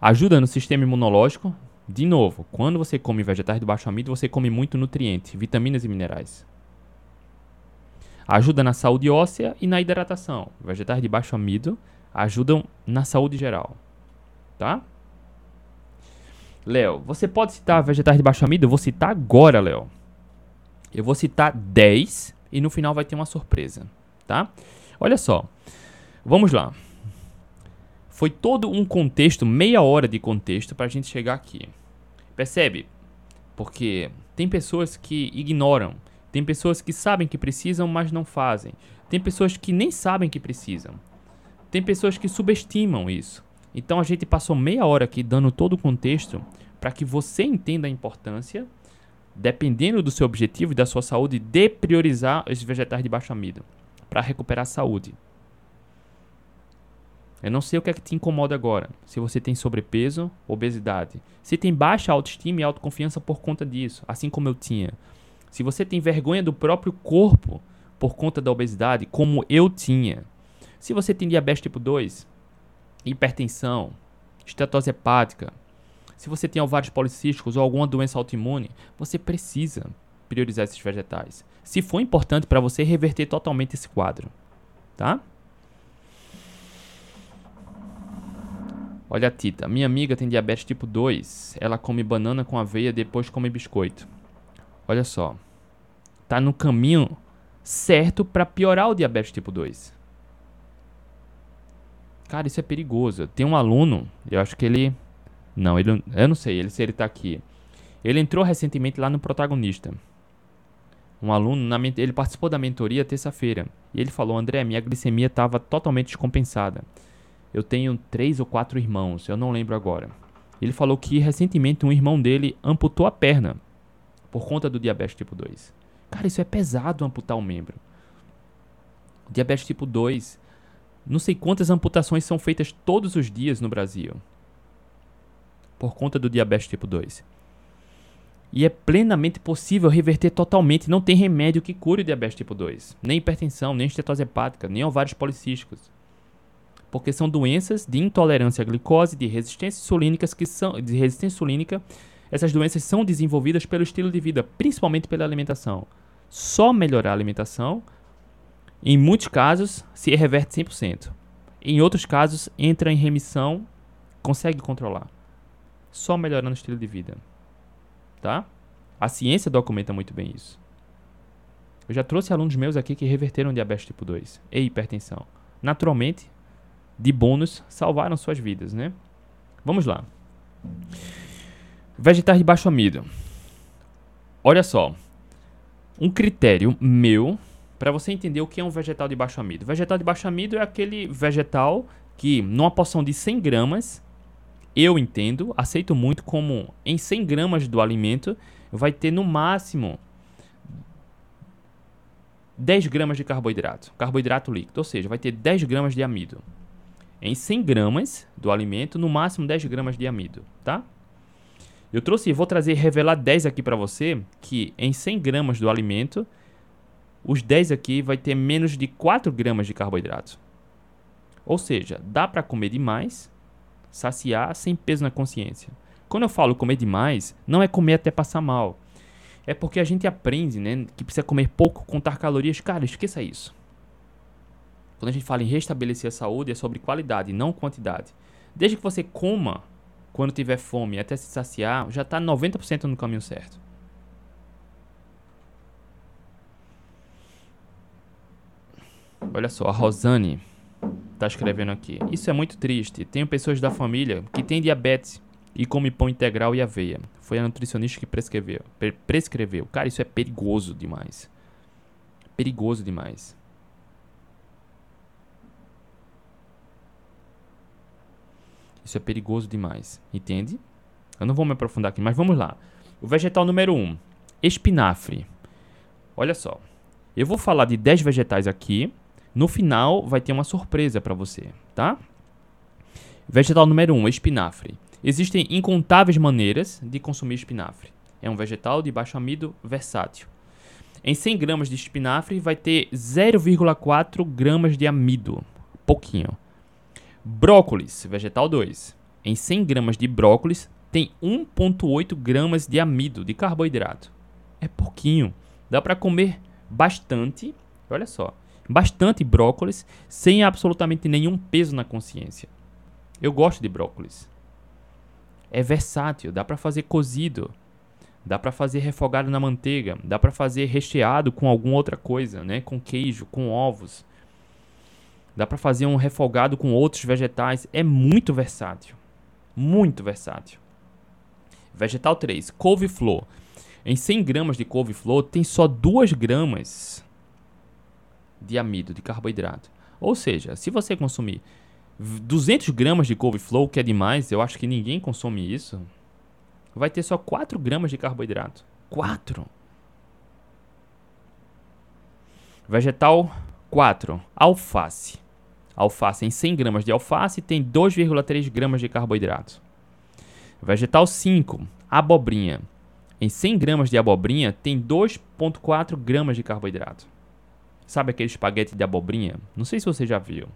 Ajuda no sistema imunológico. De novo, quando você come vegetais de baixo amido, você come muito nutriente, vitaminas e minerais. Ajuda na saúde óssea e na hidratação. Vegetais de baixo amido ajudam na saúde geral. Tá? Léo, você pode citar vegetais de baixo amido? Eu vou citar agora, Léo. Eu vou citar 10 e no final vai ter uma surpresa, tá? Olha só. Vamos lá. Foi todo um contexto, meia hora de contexto para a gente chegar aqui. Percebe? Porque tem pessoas que ignoram tem pessoas que sabem que precisam, mas não fazem. Tem pessoas que nem sabem que precisam. Tem pessoas que subestimam isso. Então a gente passou meia hora aqui dando todo o contexto para que você entenda a importância, dependendo do seu objetivo e da sua saúde, de priorizar os vegetais de baixo amido para recuperar a saúde. Eu não sei o que é que te incomoda agora. Se você tem sobrepeso, obesidade. Se tem baixa autoestima e autoconfiança por conta disso, assim como eu tinha. Se você tem vergonha do próprio corpo por conta da obesidade, como eu tinha. Se você tem diabetes tipo 2, hipertensão, estetose hepática, se você tem ovários policísticos ou alguma doença autoimune, você precisa priorizar esses vegetais. Se for importante para você reverter totalmente esse quadro, tá? Olha a Tita, minha amiga tem diabetes tipo 2. Ela come banana com aveia, depois come biscoito. Olha só. Tá no caminho certo para piorar o diabetes tipo 2. Cara, isso é perigoso. Tem um aluno, eu acho que ele não, ele eu não sei, ele se ele tá aqui. Ele entrou recentemente lá no protagonista. Um aluno, na, ele participou da mentoria terça-feira. E ele falou: André, minha glicemia estava totalmente descompensada. Eu tenho três ou quatro irmãos, eu não lembro agora. Ele falou que recentemente um irmão dele amputou a perna por conta do diabetes tipo 2. Cara, isso é pesado amputar o um membro. Diabetes tipo 2. Não sei quantas amputações são feitas todos os dias no Brasil. Por conta do diabetes tipo 2. E é plenamente possível reverter totalmente. Não tem remédio que cure o diabetes tipo 2. Nem hipertensão, nem estetose hepática, nem ovários policísticos. Porque são doenças de intolerância à glicose, de resistência insulínica que são de resistência insulínica essas doenças são desenvolvidas pelo estilo de vida, principalmente pela alimentação. Só melhorar a alimentação, em muitos casos, se reverte 100%. Em outros casos, entra em remissão, consegue controlar. Só melhorando o estilo de vida. Tá? A ciência documenta muito bem isso. Eu já trouxe alunos meus aqui que reverteram diabetes tipo 2 e hipertensão. Naturalmente, de bônus, salvaram suas vidas, né? Vamos lá. Vegetais de baixo amido. Olha só. Um critério meu para você entender o que é um vegetal de baixo amido. Vegetal de baixo amido é aquele vegetal que, numa porção de 100 gramas, eu entendo, aceito muito como em 100 gramas do alimento vai ter no máximo 10 gramas de carboidrato, carboidrato líquido, ou seja, vai ter 10 gramas de amido. Em 100 gramas do alimento, no máximo 10 gramas de amido, tá? Eu trouxe, vou trazer, revelar 10 aqui para você, que em 100 gramas do alimento, os 10 aqui vai ter menos de 4 gramas de carboidrato. Ou seja, dá para comer demais, saciar sem peso na consciência. Quando eu falo comer demais, não é comer até passar mal. É porque a gente aprende, né, que precisa comer pouco, contar calorias. Cara, esqueça isso. Quando a gente fala em restabelecer a saúde, é sobre qualidade, não quantidade. Desde que você coma quando tiver fome até se saciar, já está 90% no caminho certo. Olha só, a Rosane está escrevendo aqui. Isso é muito triste. Tenho pessoas da família que têm diabetes e come pão integral e aveia. Foi a nutricionista que prescreveu. prescreveu. Cara, isso é perigoso demais. Perigoso demais. Isso é perigoso demais, entende? Eu não vou me aprofundar aqui, mas vamos lá. O vegetal número 1, um, espinafre. Olha só, eu vou falar de 10 vegetais aqui. No final vai ter uma surpresa para você, tá? Vegetal número 1, um, espinafre. Existem incontáveis maneiras de consumir espinafre. É um vegetal de baixo amido versátil. Em 100 gramas de espinafre vai ter 0,4 gramas de amido, pouquinho. Brócolis, vegetal 2. Em 100 gramas de brócolis tem 1,8 gramas de amido, de carboidrato. É pouquinho. Dá para comer bastante, olha só, bastante brócolis sem absolutamente nenhum peso na consciência. Eu gosto de brócolis. É versátil, dá para fazer cozido, dá para fazer refogado na manteiga, dá para fazer recheado com alguma outra coisa, né, com queijo, com ovos. Dá para fazer um refogado com outros vegetais, é muito versátil. Muito versátil. Vegetal 3, couve-flor. Em 100 gramas de couve-flor tem só 2 gramas de amido, de carboidrato. Ou seja, se você consumir 200 gramas de couve-flor, que é demais, eu acho que ninguém consome isso, vai ter só 4 gramas de carboidrato. 4! Vegetal 4. Alface. Alface em 100 gramas de alface tem 2,3 gramas de carboidrato. Vegetal 5. Abobrinha. Em 100 gramas de abobrinha tem 2,4 gramas de carboidrato. Sabe aquele espaguete de abobrinha? Não sei se você já viu.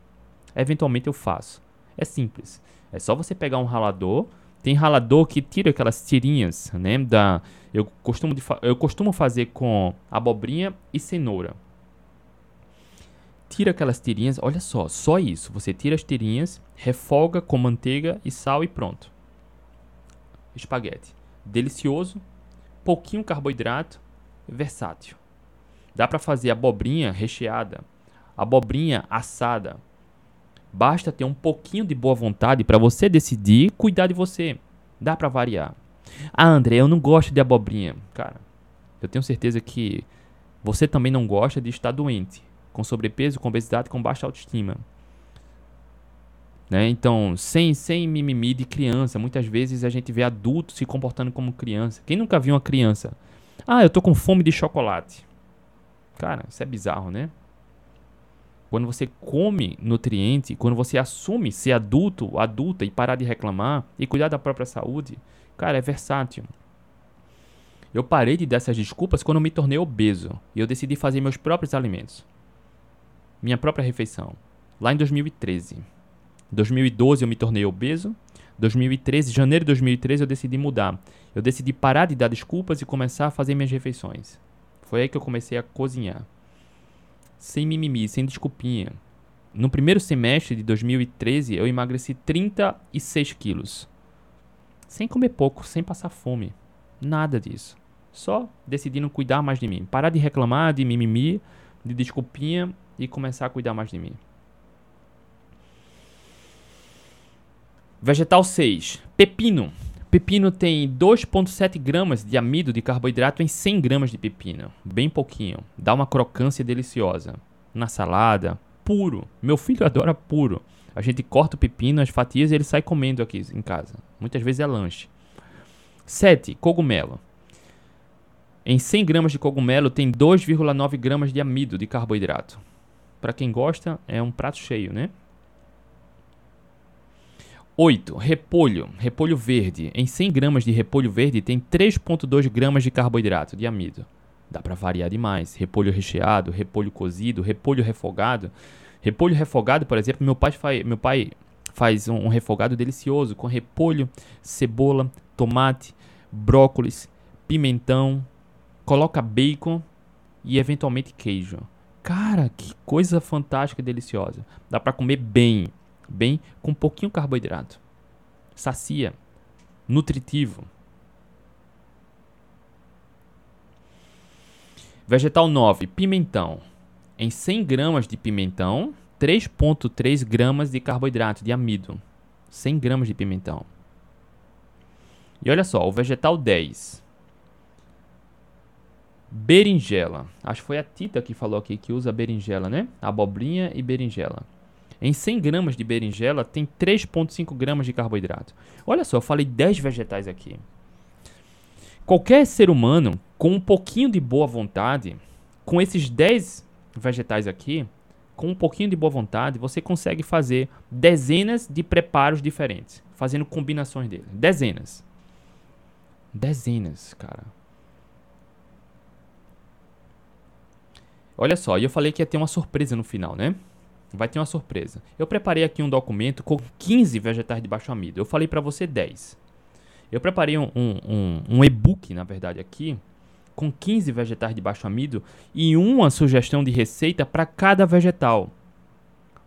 Eventualmente eu faço. É simples. É só você pegar um ralador. Tem ralador que tira aquelas tirinhas, né? Da, eu, costumo eu costumo fazer com abobrinha e cenoura. Tira aquelas tirinhas, olha só, só isso. Você tira as tirinhas, refoga com manteiga e sal e pronto. Espaguete. Delicioso, pouquinho carboidrato, versátil. Dá para fazer abobrinha recheada, abobrinha assada. Basta ter um pouquinho de boa vontade para você decidir cuidar de você. Dá para variar. Ah, André, eu não gosto de abobrinha. Cara, eu tenho certeza que você também não gosta de estar doente, com sobrepeso, com obesidade, com baixa autoestima. Né? Então, sem, sem mimimi de criança. Muitas vezes a gente vê adultos se comportando como criança. Quem nunca viu uma criança? Ah, eu tô com fome de chocolate. Cara, isso é bizarro, né? Quando você come nutriente, quando você assume ser adulto, adulta e parar de reclamar e cuidar da própria saúde, cara, é versátil. Eu parei de dar essas desculpas quando me tornei obeso e eu decidi fazer meus próprios alimentos. Minha própria refeição. Lá em 2013. 2012 eu me tornei obeso. 2013, janeiro de 2013 eu decidi mudar. Eu decidi parar de dar desculpas e começar a fazer minhas refeições. Foi aí que eu comecei a cozinhar. Sem mimimi, sem desculpinha. No primeiro semestre de 2013, eu emagreci 36 quilos. Sem comer pouco, sem passar fome. Nada disso. Só decidindo cuidar mais de mim. Parar de reclamar, de mimimi, de desculpinha e começar a cuidar mais de mim. Vegetal 6. Pepino. Pepino tem 2,7 gramas de amido de carboidrato em 100 gramas de pepino. Bem pouquinho. Dá uma crocância deliciosa. Na salada, puro. Meu filho adora puro. A gente corta o pepino, as fatias e ele sai comendo aqui em casa. Muitas vezes é lanche. 7. Cogumelo. Em 100 gramas de cogumelo tem 2,9 gramas de amido de carboidrato. Para quem gosta, é um prato cheio, né? 8. Repolho. Repolho verde. Em 100 gramas de repolho verde tem 3,2 gramas de carboidrato, de amido. Dá para variar demais. Repolho recheado, repolho cozido, repolho refogado. Repolho refogado, por exemplo, meu pai faz, meu pai faz um, refogado delicioso com repolho, cebola, tomate, brócolis, pimentão, coloca bacon e eventualmente queijo. Cara, que coisa fantástica e deliciosa. Dá para comer bem bem com um pouquinho carboidrato. Sacia, nutritivo. Vegetal 9, pimentão. Em 100 gramas de pimentão, 3,3 gramas de carboidrato, de amido. 100 gramas de pimentão. E olha só, o vegetal 10. Berinjela. Acho que foi a Tita que falou aqui que usa berinjela, né? Abobrinha e berinjela. Em 100 gramas de berinjela tem 3,5 gramas de carboidrato. Olha só, eu falei 10 vegetais aqui. Qualquer ser humano com um pouquinho de boa vontade, com esses 10 vegetais aqui, com um pouquinho de boa vontade, você consegue fazer dezenas de preparos diferentes, fazendo combinações dele. Dezenas. Dezenas, cara. Olha só, e eu falei que ia ter uma surpresa no final, né? Vai ter uma surpresa. Eu preparei aqui um documento com 15 vegetais de baixo amido. Eu falei para você 10. Eu preparei um, um, um, um e-book, na verdade, aqui, com 15 vegetais de baixo amido e uma sugestão de receita para cada vegetal.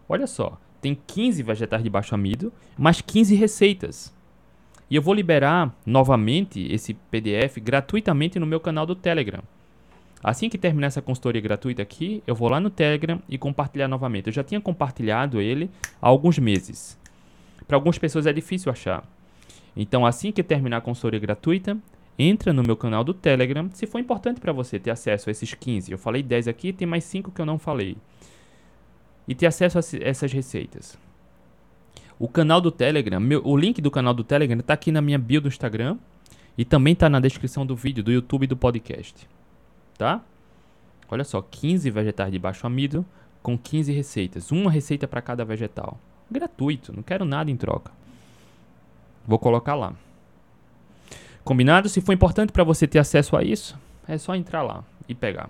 Olha só, tem 15 vegetais de baixo amido, mais 15 receitas. E eu vou liberar novamente esse PDF gratuitamente no meu canal do Telegram. Assim que terminar essa consultoria gratuita aqui, eu vou lá no Telegram e compartilhar novamente. Eu já tinha compartilhado ele há alguns meses. Para algumas pessoas é difícil achar. Então, assim que terminar a consultoria gratuita, entra no meu canal do Telegram. Se for importante para você ter acesso a esses 15, eu falei 10 aqui, tem mais 5 que eu não falei. E ter acesso a essas receitas. O canal do Telegram, meu, o link do canal do Telegram está aqui na minha bio do Instagram e também está na descrição do vídeo, do YouTube e do podcast tá? Olha só, 15 vegetais de baixo amido com 15 receitas, uma receita para cada vegetal. Gratuito, não quero nada em troca. Vou colocar lá. Combinado? Se for importante para você ter acesso a isso, é só entrar lá e pegar.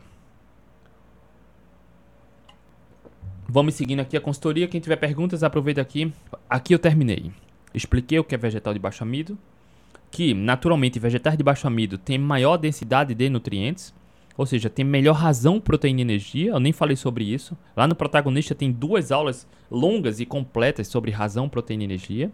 Vamos seguindo aqui a consultoria. Quem tiver perguntas, aproveita aqui. Aqui eu terminei. Expliquei o que é vegetal de baixo amido, que naturalmente vegetais de baixo amido têm maior densidade de nutrientes ou seja, tem melhor razão, proteína e energia. Eu nem falei sobre isso. Lá no protagonista tem duas aulas longas e completas sobre razão, proteína e energia.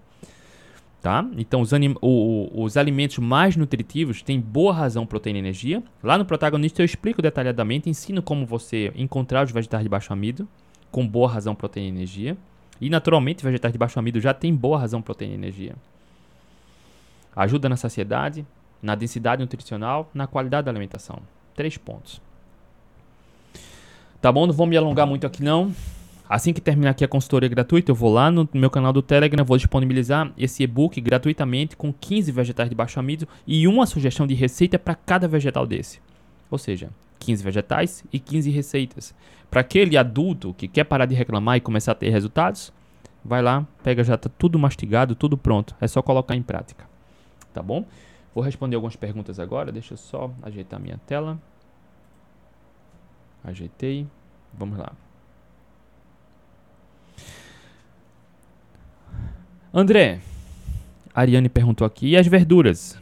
Tá? Então, os, o, os alimentos mais nutritivos têm boa razão, proteína e energia. Lá no protagonista eu explico detalhadamente, ensino como você encontrar os vegetais de baixo amido com boa razão, proteína e energia. E naturalmente, vegetais de baixo amido já têm boa razão, proteína e energia. Ajuda na saciedade, na densidade nutricional, na qualidade da alimentação. Três pontos. Tá bom? Não vou me alongar muito aqui não. Assim que terminar aqui a consultoria gratuita, eu vou lá no meu canal do Telegram, vou disponibilizar esse e-book gratuitamente com 15 vegetais de baixo amido e uma sugestão de receita para cada vegetal desse. Ou seja, 15 vegetais e 15 receitas. Para aquele adulto que quer parar de reclamar e começar a ter resultados, vai lá, pega já tá tudo mastigado, tudo pronto. É só colocar em prática. Tá bom? Vou responder algumas perguntas agora. Deixa eu só ajeitar minha tela. Ajeitei. Vamos lá. André, Ariane perguntou aqui, e as verduras?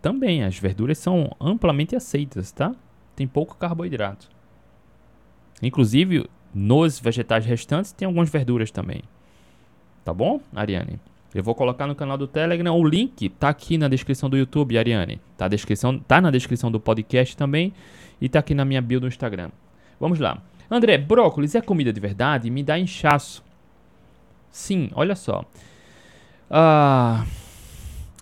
Também, as verduras são amplamente aceitas, tá? Tem pouco carboidrato. Inclusive, nos vegetais restantes tem algumas verduras também. Tá bom, Ariane? Eu vou colocar no canal do Telegram. O link tá aqui na descrição do YouTube, Ariane. Tá, descrição, tá na descrição do podcast também. E tá aqui na minha bio do Instagram. Vamos lá. André, brócolis é comida de verdade? Me dá inchaço. Sim, olha só. Ah,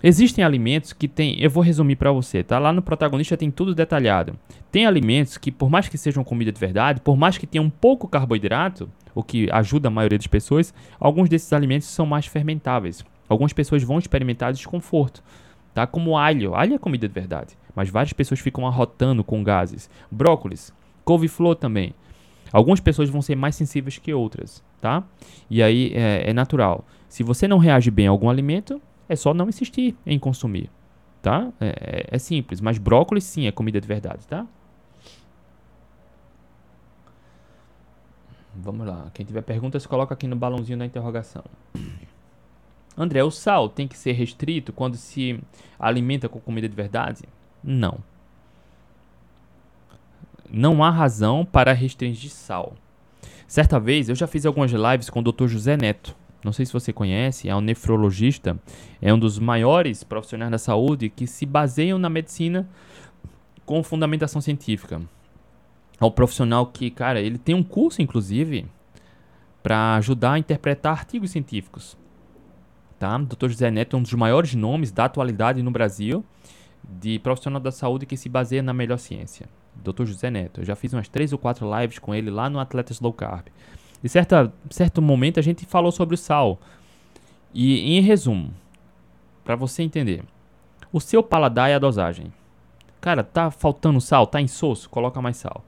existem alimentos que tem. Eu vou resumir para você, tá? Lá no protagonista tem tudo detalhado. Tem alimentos que, por mais que sejam comida de verdade, por mais que tenham um pouco carboidrato, o que ajuda a maioria das pessoas, alguns desses alimentos são mais fermentáveis. Algumas pessoas vão experimentar desconforto, tá? Como alho. Alho é comida de verdade, mas várias pessoas ficam arrotando com gases. Brócolis, couve-flor também. Algumas pessoas vão ser mais sensíveis que outras, tá? E aí é, é natural. Se você não reage bem a algum alimento, é só não insistir em consumir, tá? É, é, é simples, mas brócolis sim é comida de verdade, tá? Vamos lá. Quem tiver perguntas, coloca aqui no balãozinho da interrogação. André, o sal tem que ser restrito quando se alimenta com comida de verdade? Não. Não há razão para restringir sal. Certa vez eu já fiz algumas lives com o Dr. José Neto. Não sei se você conhece, é um nefrologista, é um dos maiores profissionais da saúde que se baseiam na medicina com fundamentação científica ao profissional que, cara, ele tem um curso, inclusive, para ajudar a interpretar artigos científicos. Tá? Dr. José Neto é um dos maiores nomes da atualidade no Brasil de profissional da saúde que se baseia na melhor ciência. Dr. José Neto. Eu já fiz umas três ou quatro lives com ele lá no Atletas Low Carb. E certa, certo momento a gente falou sobre o sal. E em resumo, para você entender, o seu paladar é a dosagem. Cara, tá faltando sal, tá insosso, coloca mais sal.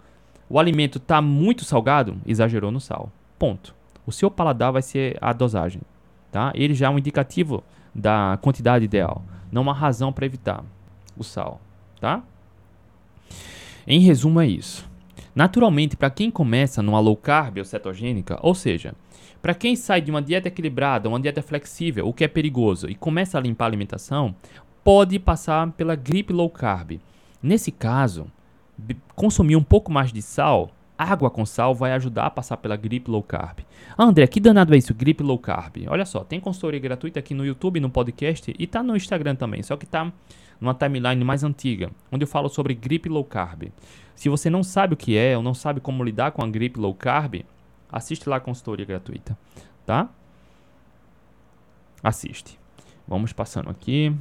O alimento está muito salgado, exagerou no sal. Ponto. O seu paladar vai ser a dosagem. Tá? Ele já é um indicativo da quantidade ideal. Não há razão para evitar o sal. Tá? Em resumo, é isso. Naturalmente, para quem começa numa low carb ou cetogênica, ou seja, para quem sai de uma dieta equilibrada, uma dieta flexível, o que é perigoso, e começa a limpar a alimentação, pode passar pela gripe low carb. Nesse caso, consumir um pouco mais de sal, água com sal, vai ajudar a passar pela gripe low carb. Ah, André, que danado é isso, gripe low carb? Olha só, tem consultoria gratuita aqui no YouTube, no podcast e tá no Instagram também, só que tá numa timeline mais antiga, onde eu falo sobre gripe low carb. Se você não sabe o que é ou não sabe como lidar com a gripe low carb, assiste lá a consultoria gratuita, tá? Assiste. Vamos passando aqui.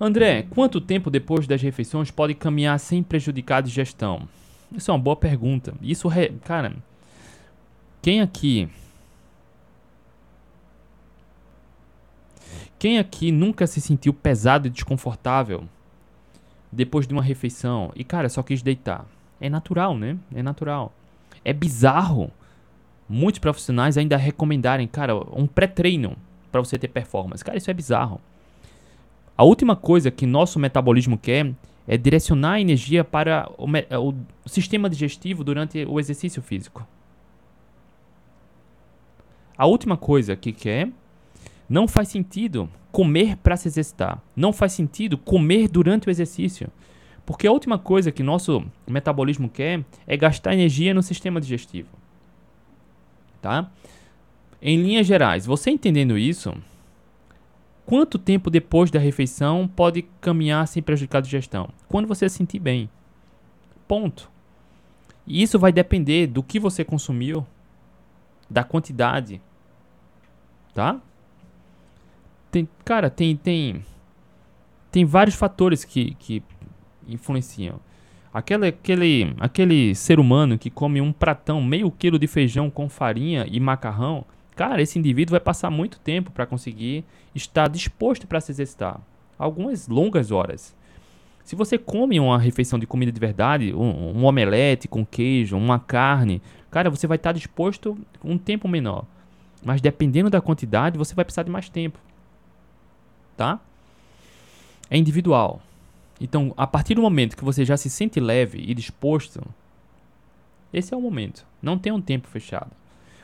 André, quanto tempo depois das refeições pode caminhar sem prejudicar a digestão? Isso é uma boa pergunta. Isso, cara, quem aqui Quem aqui nunca se sentiu pesado e desconfortável depois de uma refeição e, cara, só quis deitar? É natural, né? É natural. É bizarro muitos profissionais ainda recomendarem, cara, um pré-treino para você ter performance. Cara, isso é bizarro. A última coisa que nosso metabolismo quer é direcionar a energia para o, o sistema digestivo durante o exercício físico. A última coisa que quer não faz sentido comer para se exercitar. Não faz sentido comer durante o exercício. Porque a última coisa que nosso metabolismo quer é gastar energia no sistema digestivo. Tá? Em linhas gerais, você entendendo isso, quanto tempo depois da refeição pode caminhar sem prejudicar a digestão? Quando você se sentir bem. Ponto. E isso vai depender do que você consumiu, da quantidade, tá? Tem, cara, tem, tem, tem vários fatores que, que influenciam. Aquele, aquele, aquele ser humano que come um pratão, meio quilo de feijão com farinha e macarrão, cara, esse indivíduo vai passar muito tempo para conseguir estar disposto para se exercitar. Algumas longas horas. Se você come uma refeição de comida de verdade, um, um omelete com queijo, uma carne, cara, você vai estar disposto um tempo menor. Mas dependendo da quantidade, você vai precisar de mais tempo tá? É individual. Então, a partir do momento que você já se sente leve e disposto, esse é o momento. Não tem um tempo fechado.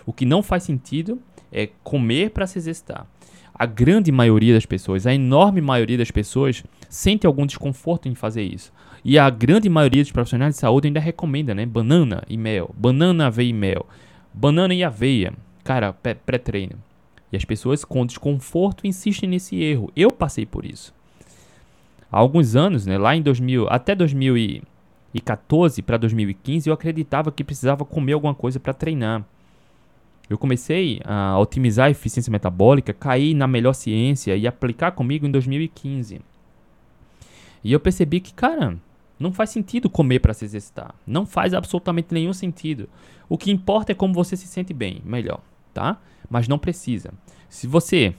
O que não faz sentido é comer para se exercitar. A grande maioria das pessoas, a enorme maioria das pessoas, sente algum desconforto em fazer isso. E a grande maioria dos profissionais de saúde ainda recomenda, né? Banana e mel. Banana, aveia e mel. Banana e aveia. Cara, pré-treino. E as pessoas com desconforto insistem nesse erro. Eu passei por isso. Há alguns anos, né, lá em 2000, até 2014 para 2015, eu acreditava que precisava comer alguma coisa para treinar. Eu comecei a otimizar a eficiência metabólica, caí na melhor ciência e aplicar comigo em 2015. E eu percebi que, cara, não faz sentido comer para se exercitar. Não faz absolutamente nenhum sentido. O que importa é como você se sente bem, melhor, tá? mas não precisa. Se você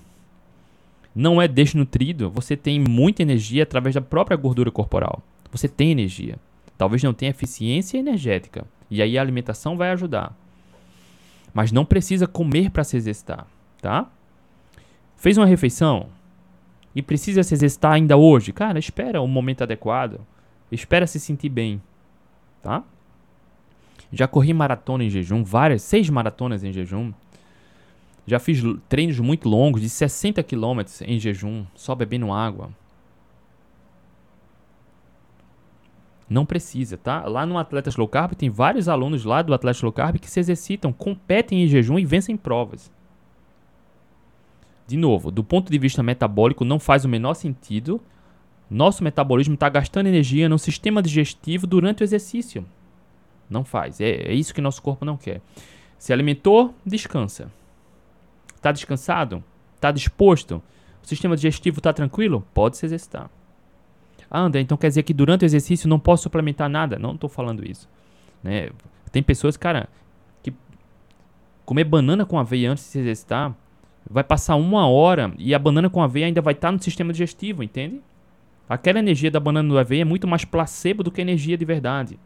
não é desnutrido, você tem muita energia através da própria gordura corporal. Você tem energia. Talvez não tenha eficiência energética. E aí a alimentação vai ajudar. Mas não precisa comer para se exercitar, tá? Fez uma refeição e precisa se exercitar ainda hoje? Cara, espera o momento adequado. Espera se sentir bem, tá? Já corri maratona em jejum, várias, seis maratonas em jejum. Já fiz treinos muito longos, de 60 km em jejum, só bebendo água. Não precisa, tá? Lá no Atletas Low Carb tem vários alunos lá do Atletas Low Carb que se exercitam, competem em jejum e vencem provas. De novo, do ponto de vista metabólico, não faz o menor sentido. Nosso metabolismo está gastando energia no sistema digestivo durante o exercício. Não faz. É, é isso que nosso corpo não quer. Se alimentou, descansa. Está descansado? Está disposto? O sistema digestivo está tranquilo? Pode se exercitar. Ah, André, então quer dizer que durante o exercício não posso suplementar nada? Não estou falando isso. Né? Tem pessoas, cara, que comer banana com aveia antes de se exercitar vai passar uma hora e a banana com aveia ainda vai estar tá no sistema digestivo, entende? Aquela energia da banana do aveia é muito mais placebo do que energia de verdade.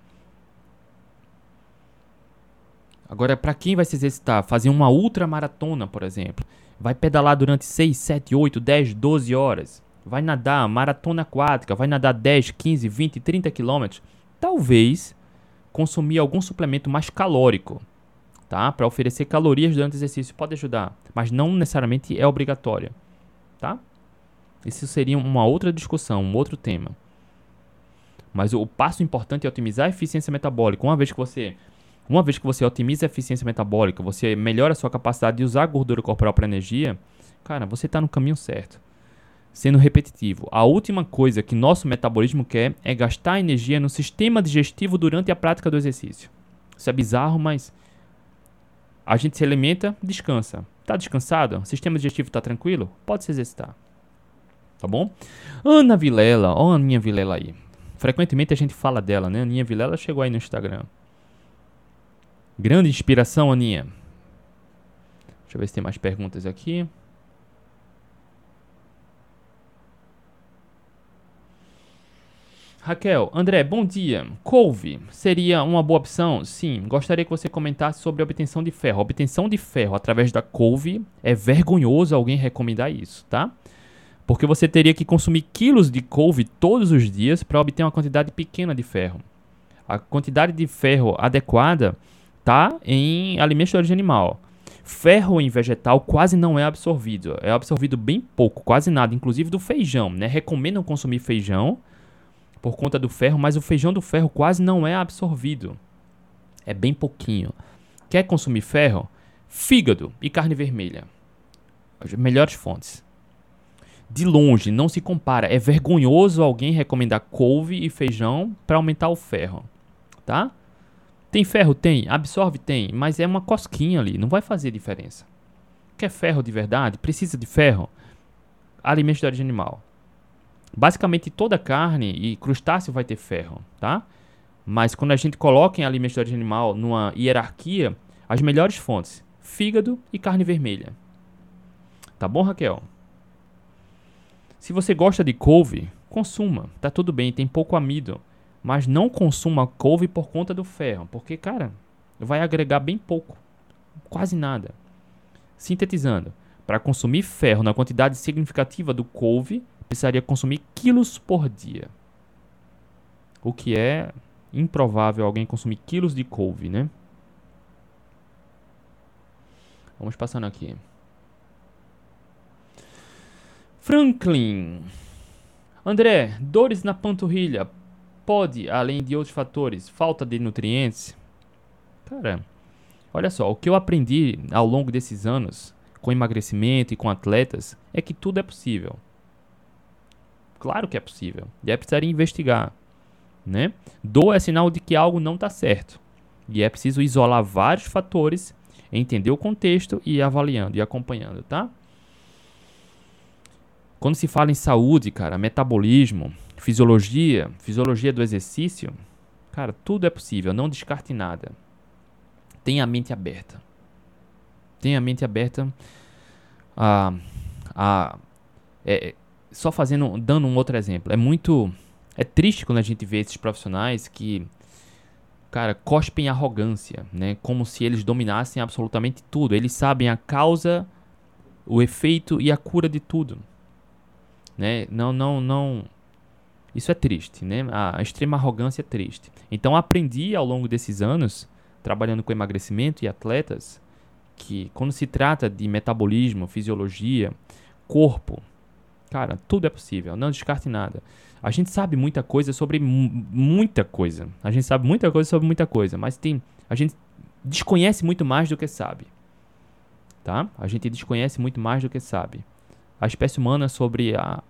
Agora, para quem vai se exercitar, fazer uma ultramaratona, por exemplo, vai pedalar durante 6, 7, 8, 10, 12 horas. vai nadar maratona aquática, vai nadar 10, 15, 20, 30 quilômetros, talvez consumir algum suplemento mais calórico, tá? Para oferecer calorias durante o exercício pode ajudar, mas não necessariamente é obrigatório, tá? Isso seria uma outra discussão, um outro tema. Mas o passo importante é otimizar a eficiência metabólica. Uma vez que você uma vez que você otimiza a eficiência metabólica, você melhora a sua capacidade de usar a gordura corporal para energia, cara, você está no caminho certo. Sendo repetitivo, a última coisa que nosso metabolismo quer é gastar energia no sistema digestivo durante a prática do exercício. Isso é bizarro, mas a gente se alimenta, descansa. Tá descansado? O sistema digestivo está tranquilo? Pode se exercitar. Tá bom? Ana Vilela, ó a Aninha Vilela aí. Frequentemente a gente fala dela, né? Aninha Vilela chegou aí no Instagram. Grande inspiração, Aninha. Deixa eu ver se tem mais perguntas aqui. Raquel, André, bom dia. Couve seria uma boa opção? Sim, gostaria que você comentasse sobre a obtenção de ferro. A obtenção de ferro através da couve é vergonhoso alguém recomendar isso, tá? Porque você teria que consumir quilos de couve todos os dias para obter uma quantidade pequena de ferro. A quantidade de ferro adequada tá em alimentos de origem animal. Ferro em vegetal quase não é absorvido. É absorvido bem pouco, quase nada, inclusive do feijão, né? Recomendam consumir feijão por conta do ferro, mas o feijão do ferro quase não é absorvido. É bem pouquinho. Quer consumir ferro? Fígado e carne vermelha. As melhores fontes. De longe, não se compara. É vergonhoso alguém recomendar couve e feijão para aumentar o ferro, tá? Tem ferro? Tem. Absorve? Tem. Mas é uma cosquinha ali. Não vai fazer diferença. Quer ferro de verdade? Precisa de ferro? Alimentos de origem animal. Basicamente toda carne e crustáceo vai ter ferro, tá? Mas quando a gente coloca em alimentos de origem animal numa hierarquia, as melhores fontes: fígado e carne vermelha. Tá bom, Raquel? Se você gosta de couve, consuma. Tá tudo bem, tem pouco amido. Mas não consuma couve por conta do ferro, porque, cara, vai agregar bem pouco, quase nada. Sintetizando, para consumir ferro na quantidade significativa do couve, precisaria consumir quilos por dia. O que é improvável alguém consumir quilos de couve, né? Vamos passando aqui. Franklin. André, dores na panturrilha Pode, além de outros fatores, falta de nutrientes? Cara, olha só, o que eu aprendi ao longo desses anos com emagrecimento e com atletas é que tudo é possível. Claro que é possível. E é preciso investigar, né? Dor é sinal de que algo não está certo. E é preciso isolar vários fatores, entender o contexto e ir avaliando e acompanhando, tá? Quando se fala em saúde, cara, metabolismo, fisiologia, fisiologia do exercício, cara, tudo é possível, não descarte nada. Tenha a mente aberta. Tenha a mente aberta a, a é, só fazendo, dando um outro exemplo. É muito, é triste quando a gente vê esses profissionais que, cara, cospem arrogância, né? Como se eles dominassem absolutamente tudo. Eles sabem a causa, o efeito e a cura de tudo, né? Não, não, não isso é triste, né? A, extrema arrogância é triste. Então aprendi ao longo desses anos, trabalhando com emagrecimento e atletas, que quando se trata de metabolismo, fisiologia, corpo, cara, tudo é possível, não descarte nada. A gente sabe muita coisa sobre muita coisa. A gente sabe muita coisa sobre muita coisa, mas tem a gente desconhece muito mais do que sabe. Tá? A gente desconhece muito mais do que sabe. A espécie humana sobre a,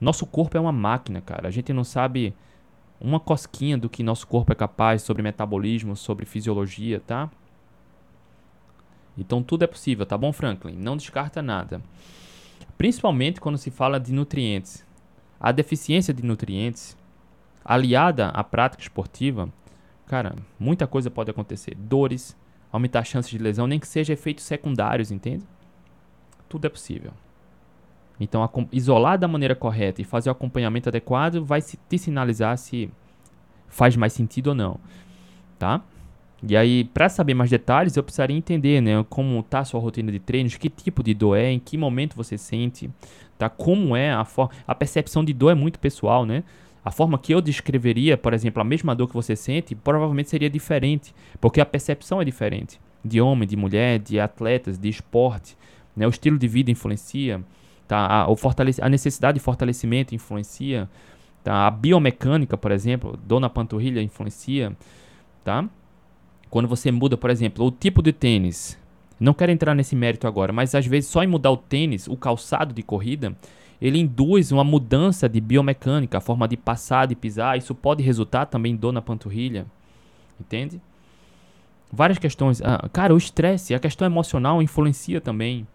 nosso corpo é uma máquina, cara. A gente não sabe uma cosquinha do que nosso corpo é capaz sobre metabolismo, sobre fisiologia, tá? Então tudo é possível, tá bom, Franklin? Não descarta nada. Principalmente quando se fala de nutrientes. A deficiência de nutrientes, aliada à prática esportiva, cara, muita coisa pode acontecer. Dores, aumentar a chance de lesão, nem que seja efeitos secundários, entende? Tudo é possível. Então, isolar da maneira correta e fazer o acompanhamento adequado vai te sinalizar se faz mais sentido ou não, tá? E aí, para saber mais detalhes, eu precisaria entender, né, como está a sua rotina de treinos, que tipo de dor é, em que momento você sente, tá? Como é a forma, a percepção de dor é muito pessoal, né? A forma que eu descreveria, por exemplo, a mesma dor que você sente, provavelmente seria diferente, porque a percepção é diferente. De homem, de mulher, de atletas, de esporte, né? O estilo de vida influencia, tá? A, o a necessidade de fortalecimento influencia, tá? A biomecânica, por exemplo, dor na panturrilha influencia, tá? Quando você muda, por exemplo, o tipo de tênis. Não quero entrar nesse mérito agora, mas às vezes só em mudar o tênis, o calçado de corrida, ele induz uma mudança de biomecânica, a forma de passar, de pisar. Isso pode resultar também em dor na panturrilha. Entende? Várias questões. Ah, cara, o estresse, a questão emocional influencia também.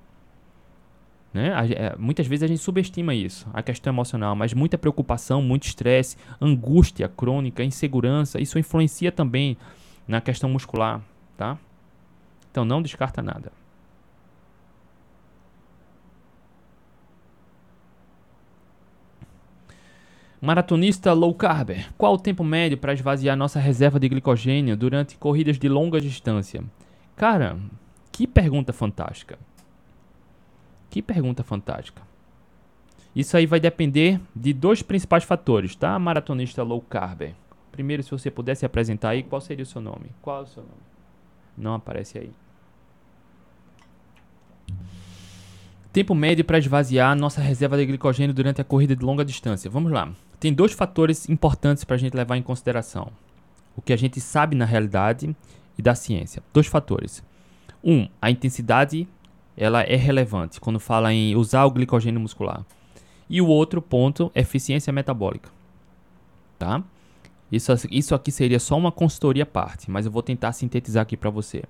Né? É, muitas vezes a gente subestima isso, a questão emocional, mas muita preocupação, muito estresse, angústia crônica, insegurança, isso influencia também na questão muscular, tá? Então não descarta nada. Maratonista low carb. Qual o tempo médio para esvaziar nossa reserva de glicogênio durante corridas de longa distância? Cara, que pergunta fantástica. Que pergunta fantástica. Isso aí vai depender de dois principais fatores, tá? Maratonista low carb. Primeiro, se você pudesse apresentar aí, qual seria o seu nome? Qual é o seu nome? Não aparece aí. Tempo médio para esvaziar nossa reserva de glicogênio durante a corrida de longa distância. Vamos lá. Tem dois fatores importantes para a gente levar em consideração. O que a gente sabe na realidade e da ciência. Dois fatores. Um, a intensidade ela é relevante quando fala em usar o glicogênio muscular. E o outro ponto eficiência metabólica. Tá? Isso, isso aqui seria só uma consultoria à parte, mas eu vou tentar sintetizar aqui para você.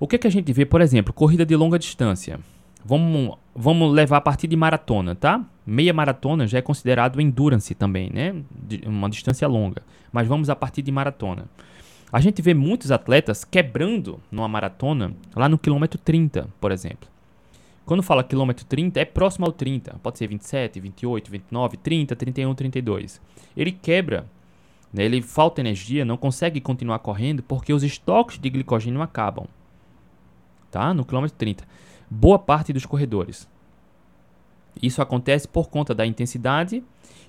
O que, que a gente vê, por exemplo, corrida de longa distância. Vamos, vamos levar a partir de maratona, tá? Meia maratona já é considerado endurance também, né? De uma distância longa. Mas vamos a partir de maratona. A gente vê muitos atletas quebrando numa maratona lá no quilômetro 30, por exemplo. Quando fala quilômetro 30, é próximo ao 30. Pode ser 27, 28, 29, 30, 31, 32. Ele quebra, né? ele falta energia, não consegue continuar correndo porque os estoques de glicogênio acabam. Tá? No quilômetro 30 boa parte dos corredores. Isso acontece por conta da intensidade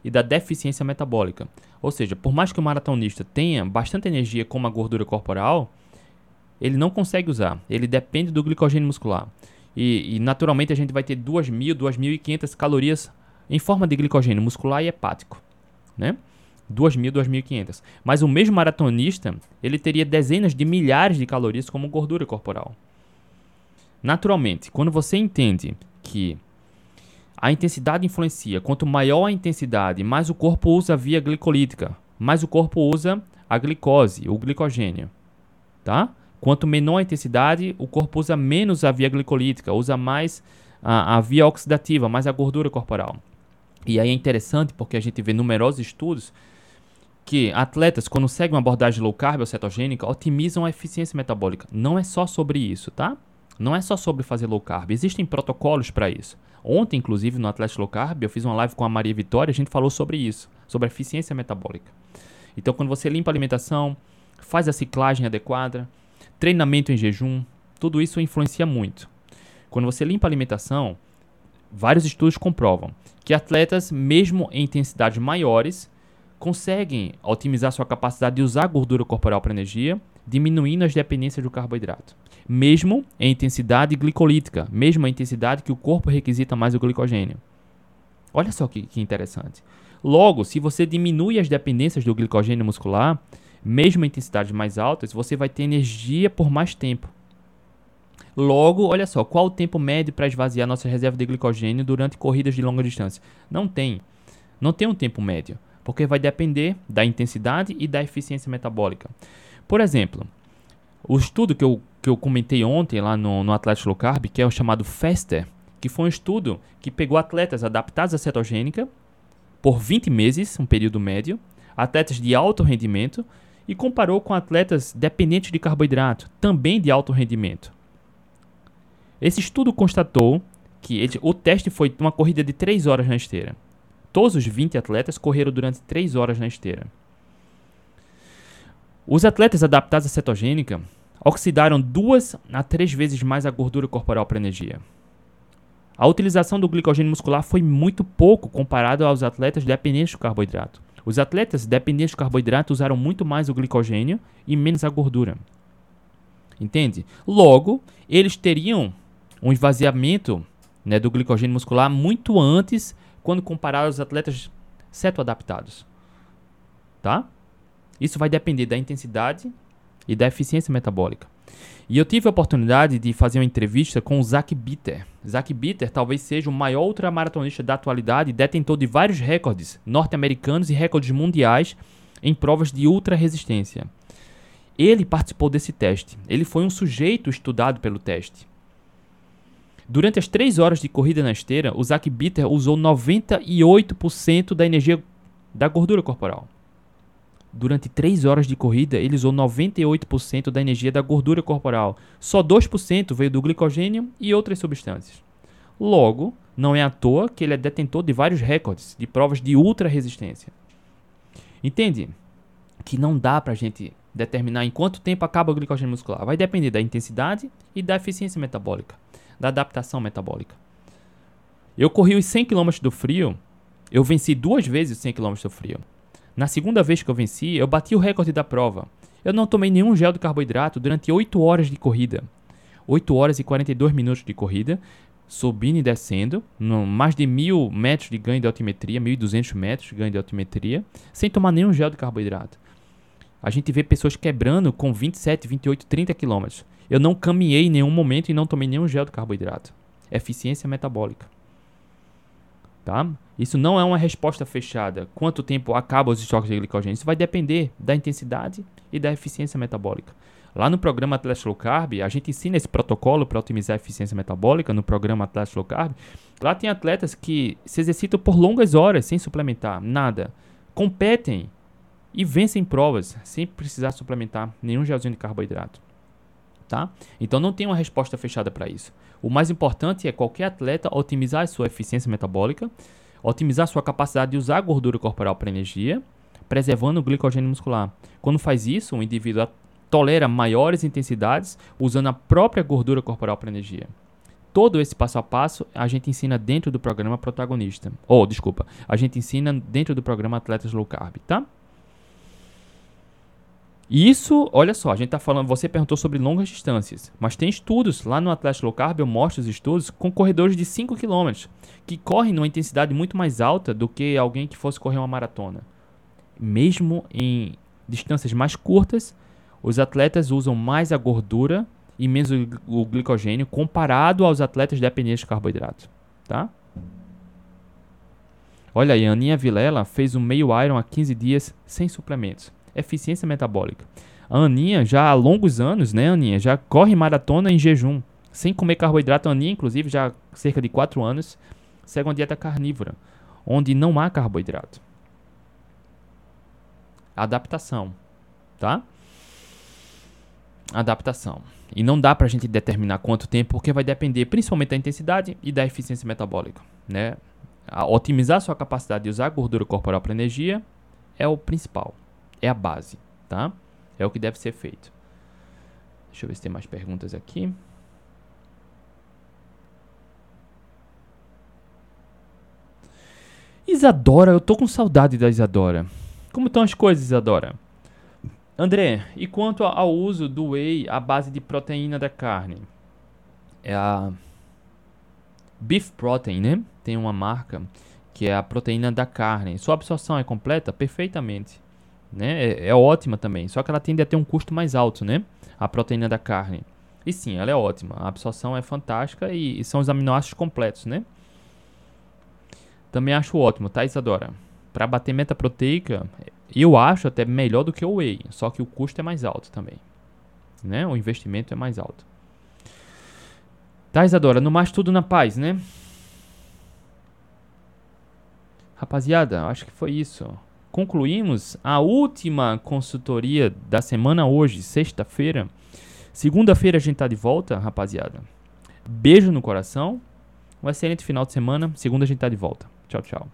e da deficiência metabólica. Ou seja, por mais que o maratonista tenha bastante energia como a gordura corporal, ele não consegue usar. Ele depende do glicogênio muscular. E, e naturalmente a gente vai ter 2.000, 2.500 calorias em forma de glicogênio muscular e hepático. Né? 2.000, 2.500. Mas o mesmo maratonista, ele teria dezenas de milhares de calorias como gordura corporal. Naturalmente, quando você entende que a intensidade influencia, quanto maior a intensidade, mais o corpo usa a via glicolítica, mais o corpo usa a glicose, o glicogênio, tá? Quanto menor a intensidade, o corpo usa menos a via glicolítica, usa mais a, a via oxidativa, mais a gordura corporal. E aí é interessante porque a gente vê numerosos estudos que atletas, quando seguem uma abordagem low carb ou cetogênica, otimizam a eficiência metabólica. Não é só sobre isso, tá? Não é só sobre fazer low carb, existem protocolos para isso. Ontem, inclusive, no Atlético Low Carb, eu fiz uma live com a Maria Vitória, a gente falou sobre isso, sobre a eficiência metabólica. Então, quando você limpa a alimentação, faz a ciclagem adequada, treinamento em jejum, tudo isso influencia muito. Quando você limpa a alimentação, vários estudos comprovam que atletas, mesmo em intensidades maiores, conseguem otimizar sua capacidade de usar gordura corporal para energia, diminuindo as dependências do carboidrato mesmo em intensidade glicolítica, mesmo a intensidade que o corpo requisita mais o glicogênio. Olha só que, que interessante. Logo, se você diminui as dependências do glicogênio muscular, mesmo em intensidades mais altas, você vai ter energia por mais tempo. Logo, olha só, qual o tempo médio para esvaziar nossa reserva de glicogênio durante corridas de longa distância? Não tem. Não tem um tempo médio, porque vai depender da intensidade e da eficiência metabólica. Por exemplo, o estudo que eu, que eu comentei ontem lá no, no Atlético Low Carb, que é o chamado FASTER, que foi um estudo que pegou atletas adaptados à cetogênica por 20 meses, um período médio, atletas de alto rendimento, e comparou com atletas dependentes de carboidrato, também de alto rendimento. Esse estudo constatou que ele, o teste foi uma corrida de 3 horas na esteira. Todos os 20 atletas correram durante 3 horas na esteira. Os atletas adaptados à cetogênica oxidaram duas a três vezes mais a gordura corporal para energia. A utilização do glicogênio muscular foi muito pouco comparado aos atletas dependentes do carboidrato. Os atletas dependentes do carboidrato usaram muito mais o glicogênio e menos a gordura. Entende? Logo, eles teriam um esvaziamento né, do glicogênio muscular muito antes quando comparado aos atletas cetoadaptados. Tá? Isso vai depender da intensidade e da eficiência metabólica. E eu tive a oportunidade de fazer uma entrevista com o Zach Bitter. Zach Bitter talvez seja o maior ultramaratonista da atualidade, detentor de vários recordes norte-americanos e recordes mundiais em provas de ultra resistência. Ele participou desse teste. Ele foi um sujeito estudado pelo teste. Durante as 3 horas de corrida na esteira, o Zach Bitter usou 98% da energia da gordura corporal. Durante 3 horas de corrida, ele usou 98% da energia da gordura corporal. Só 2% veio do glicogênio e outras substâncias. Logo, não é à toa que ele é detentor de vários recordes de provas de ultra resistência. Entende? Que não dá pra gente determinar em quanto tempo acaba o glicogênio muscular. Vai depender da intensidade e da eficiência metabólica, da adaptação metabólica. Eu corri os 100 km do frio, eu venci duas vezes os 100 km do frio. Na segunda vez que eu venci, eu bati o recorde da prova. Eu não tomei nenhum gel de carboidrato durante 8 horas de corrida. 8 horas e 42 minutos de corrida, subindo e descendo, mais de mil metros de ganho de altimetria, 1.200 metros de ganho de altimetria, sem tomar nenhum gel de carboidrato. A gente vê pessoas quebrando com 27, 28, 30 quilômetros. Eu não caminhei em nenhum momento e não tomei nenhum gel de carboidrato. Eficiência metabólica. Tá? Isso não é uma resposta fechada. Quanto tempo acaba os estoques de glicogênio? Isso vai depender da intensidade e da eficiência metabólica. Lá no programa Atlas Low Carb, a gente ensina esse protocolo para otimizar a eficiência metabólica no programa Atlas Low Carb. Lá tem atletas que se exercitam por longas horas sem suplementar nada. Competem e vencem provas sem precisar suplementar nenhum gelzinho de carboidrato. Tá? Então não tem uma resposta fechada para isso. O mais importante é qualquer atleta otimizar a sua eficiência metabólica, otimizar sua capacidade de usar a gordura corporal para energia, preservando o glicogênio muscular. Quando faz isso, o indivíduo tolera maiores intensidades usando a própria gordura corporal para energia. Todo esse passo a passo a gente ensina dentro do programa protagonista. Ou, oh, desculpa, a gente ensina dentro do programa Atletas Low Carb, tá? Isso, olha só, a gente está falando, você perguntou sobre longas distâncias, mas tem estudos, lá no Atlético Low Carb eu mostro os estudos com corredores de 5 km, que correm numa intensidade muito mais alta do que alguém que fosse correr uma maratona. Mesmo em distâncias mais curtas, os atletas usam mais a gordura e menos o, glicogênio comparado aos atletas dependentes de carboidrato, tá? Olha aí, a Aninha Vilela fez um meio Iron há 15 dias sem suplementos eficiência metabólica. A Aninha, já há longos anos, né, Aninha, já corre maratona em jejum, sem comer carboidrato. A Aninha, inclusive, já há cerca de 4 anos, segue uma dieta carnívora, onde não há carboidrato. Adaptação, tá? Adaptação. E não dá pra gente determinar quanto tempo, porque vai depender principalmente da intensidade e da eficiência metabólica, né? A otimizar sua capacidade de usar gordura corporal para energia é o principal é a base, tá? É o que deve ser feito. Deixa eu ver se tem mais perguntas aqui. Isadora, eu tô com saudade da Isadora. Como estão as coisas, Isadora? André, e quanto ao uso do whey à base de proteína da carne? É a Beef Protein, né? Tem uma marca que é a proteína da carne. Sua absorção é completa? Perfeitamente né? É, é, ótima também, só que ela tende a ter um custo mais alto, né? A proteína da carne. E sim, ela é ótima. A absorção é fantástica e, e são os aminoácidos completos, né? Também acho ótimo, tá, Isadora? Para bater meta proteica, eu acho até melhor do que o whey, só que o custo é mais alto também, né? O investimento é mais alto. Tá, Isadora? No mais tudo na paz, né? Rapaziada, acho que foi isso concluímos a última consultoria da semana hoje, sexta-feira. Segunda-feira a gente tá de volta, rapaziada. Beijo no coração. Um excelente final de semana. Segunda a gente tá de volta. Tchau, tchau.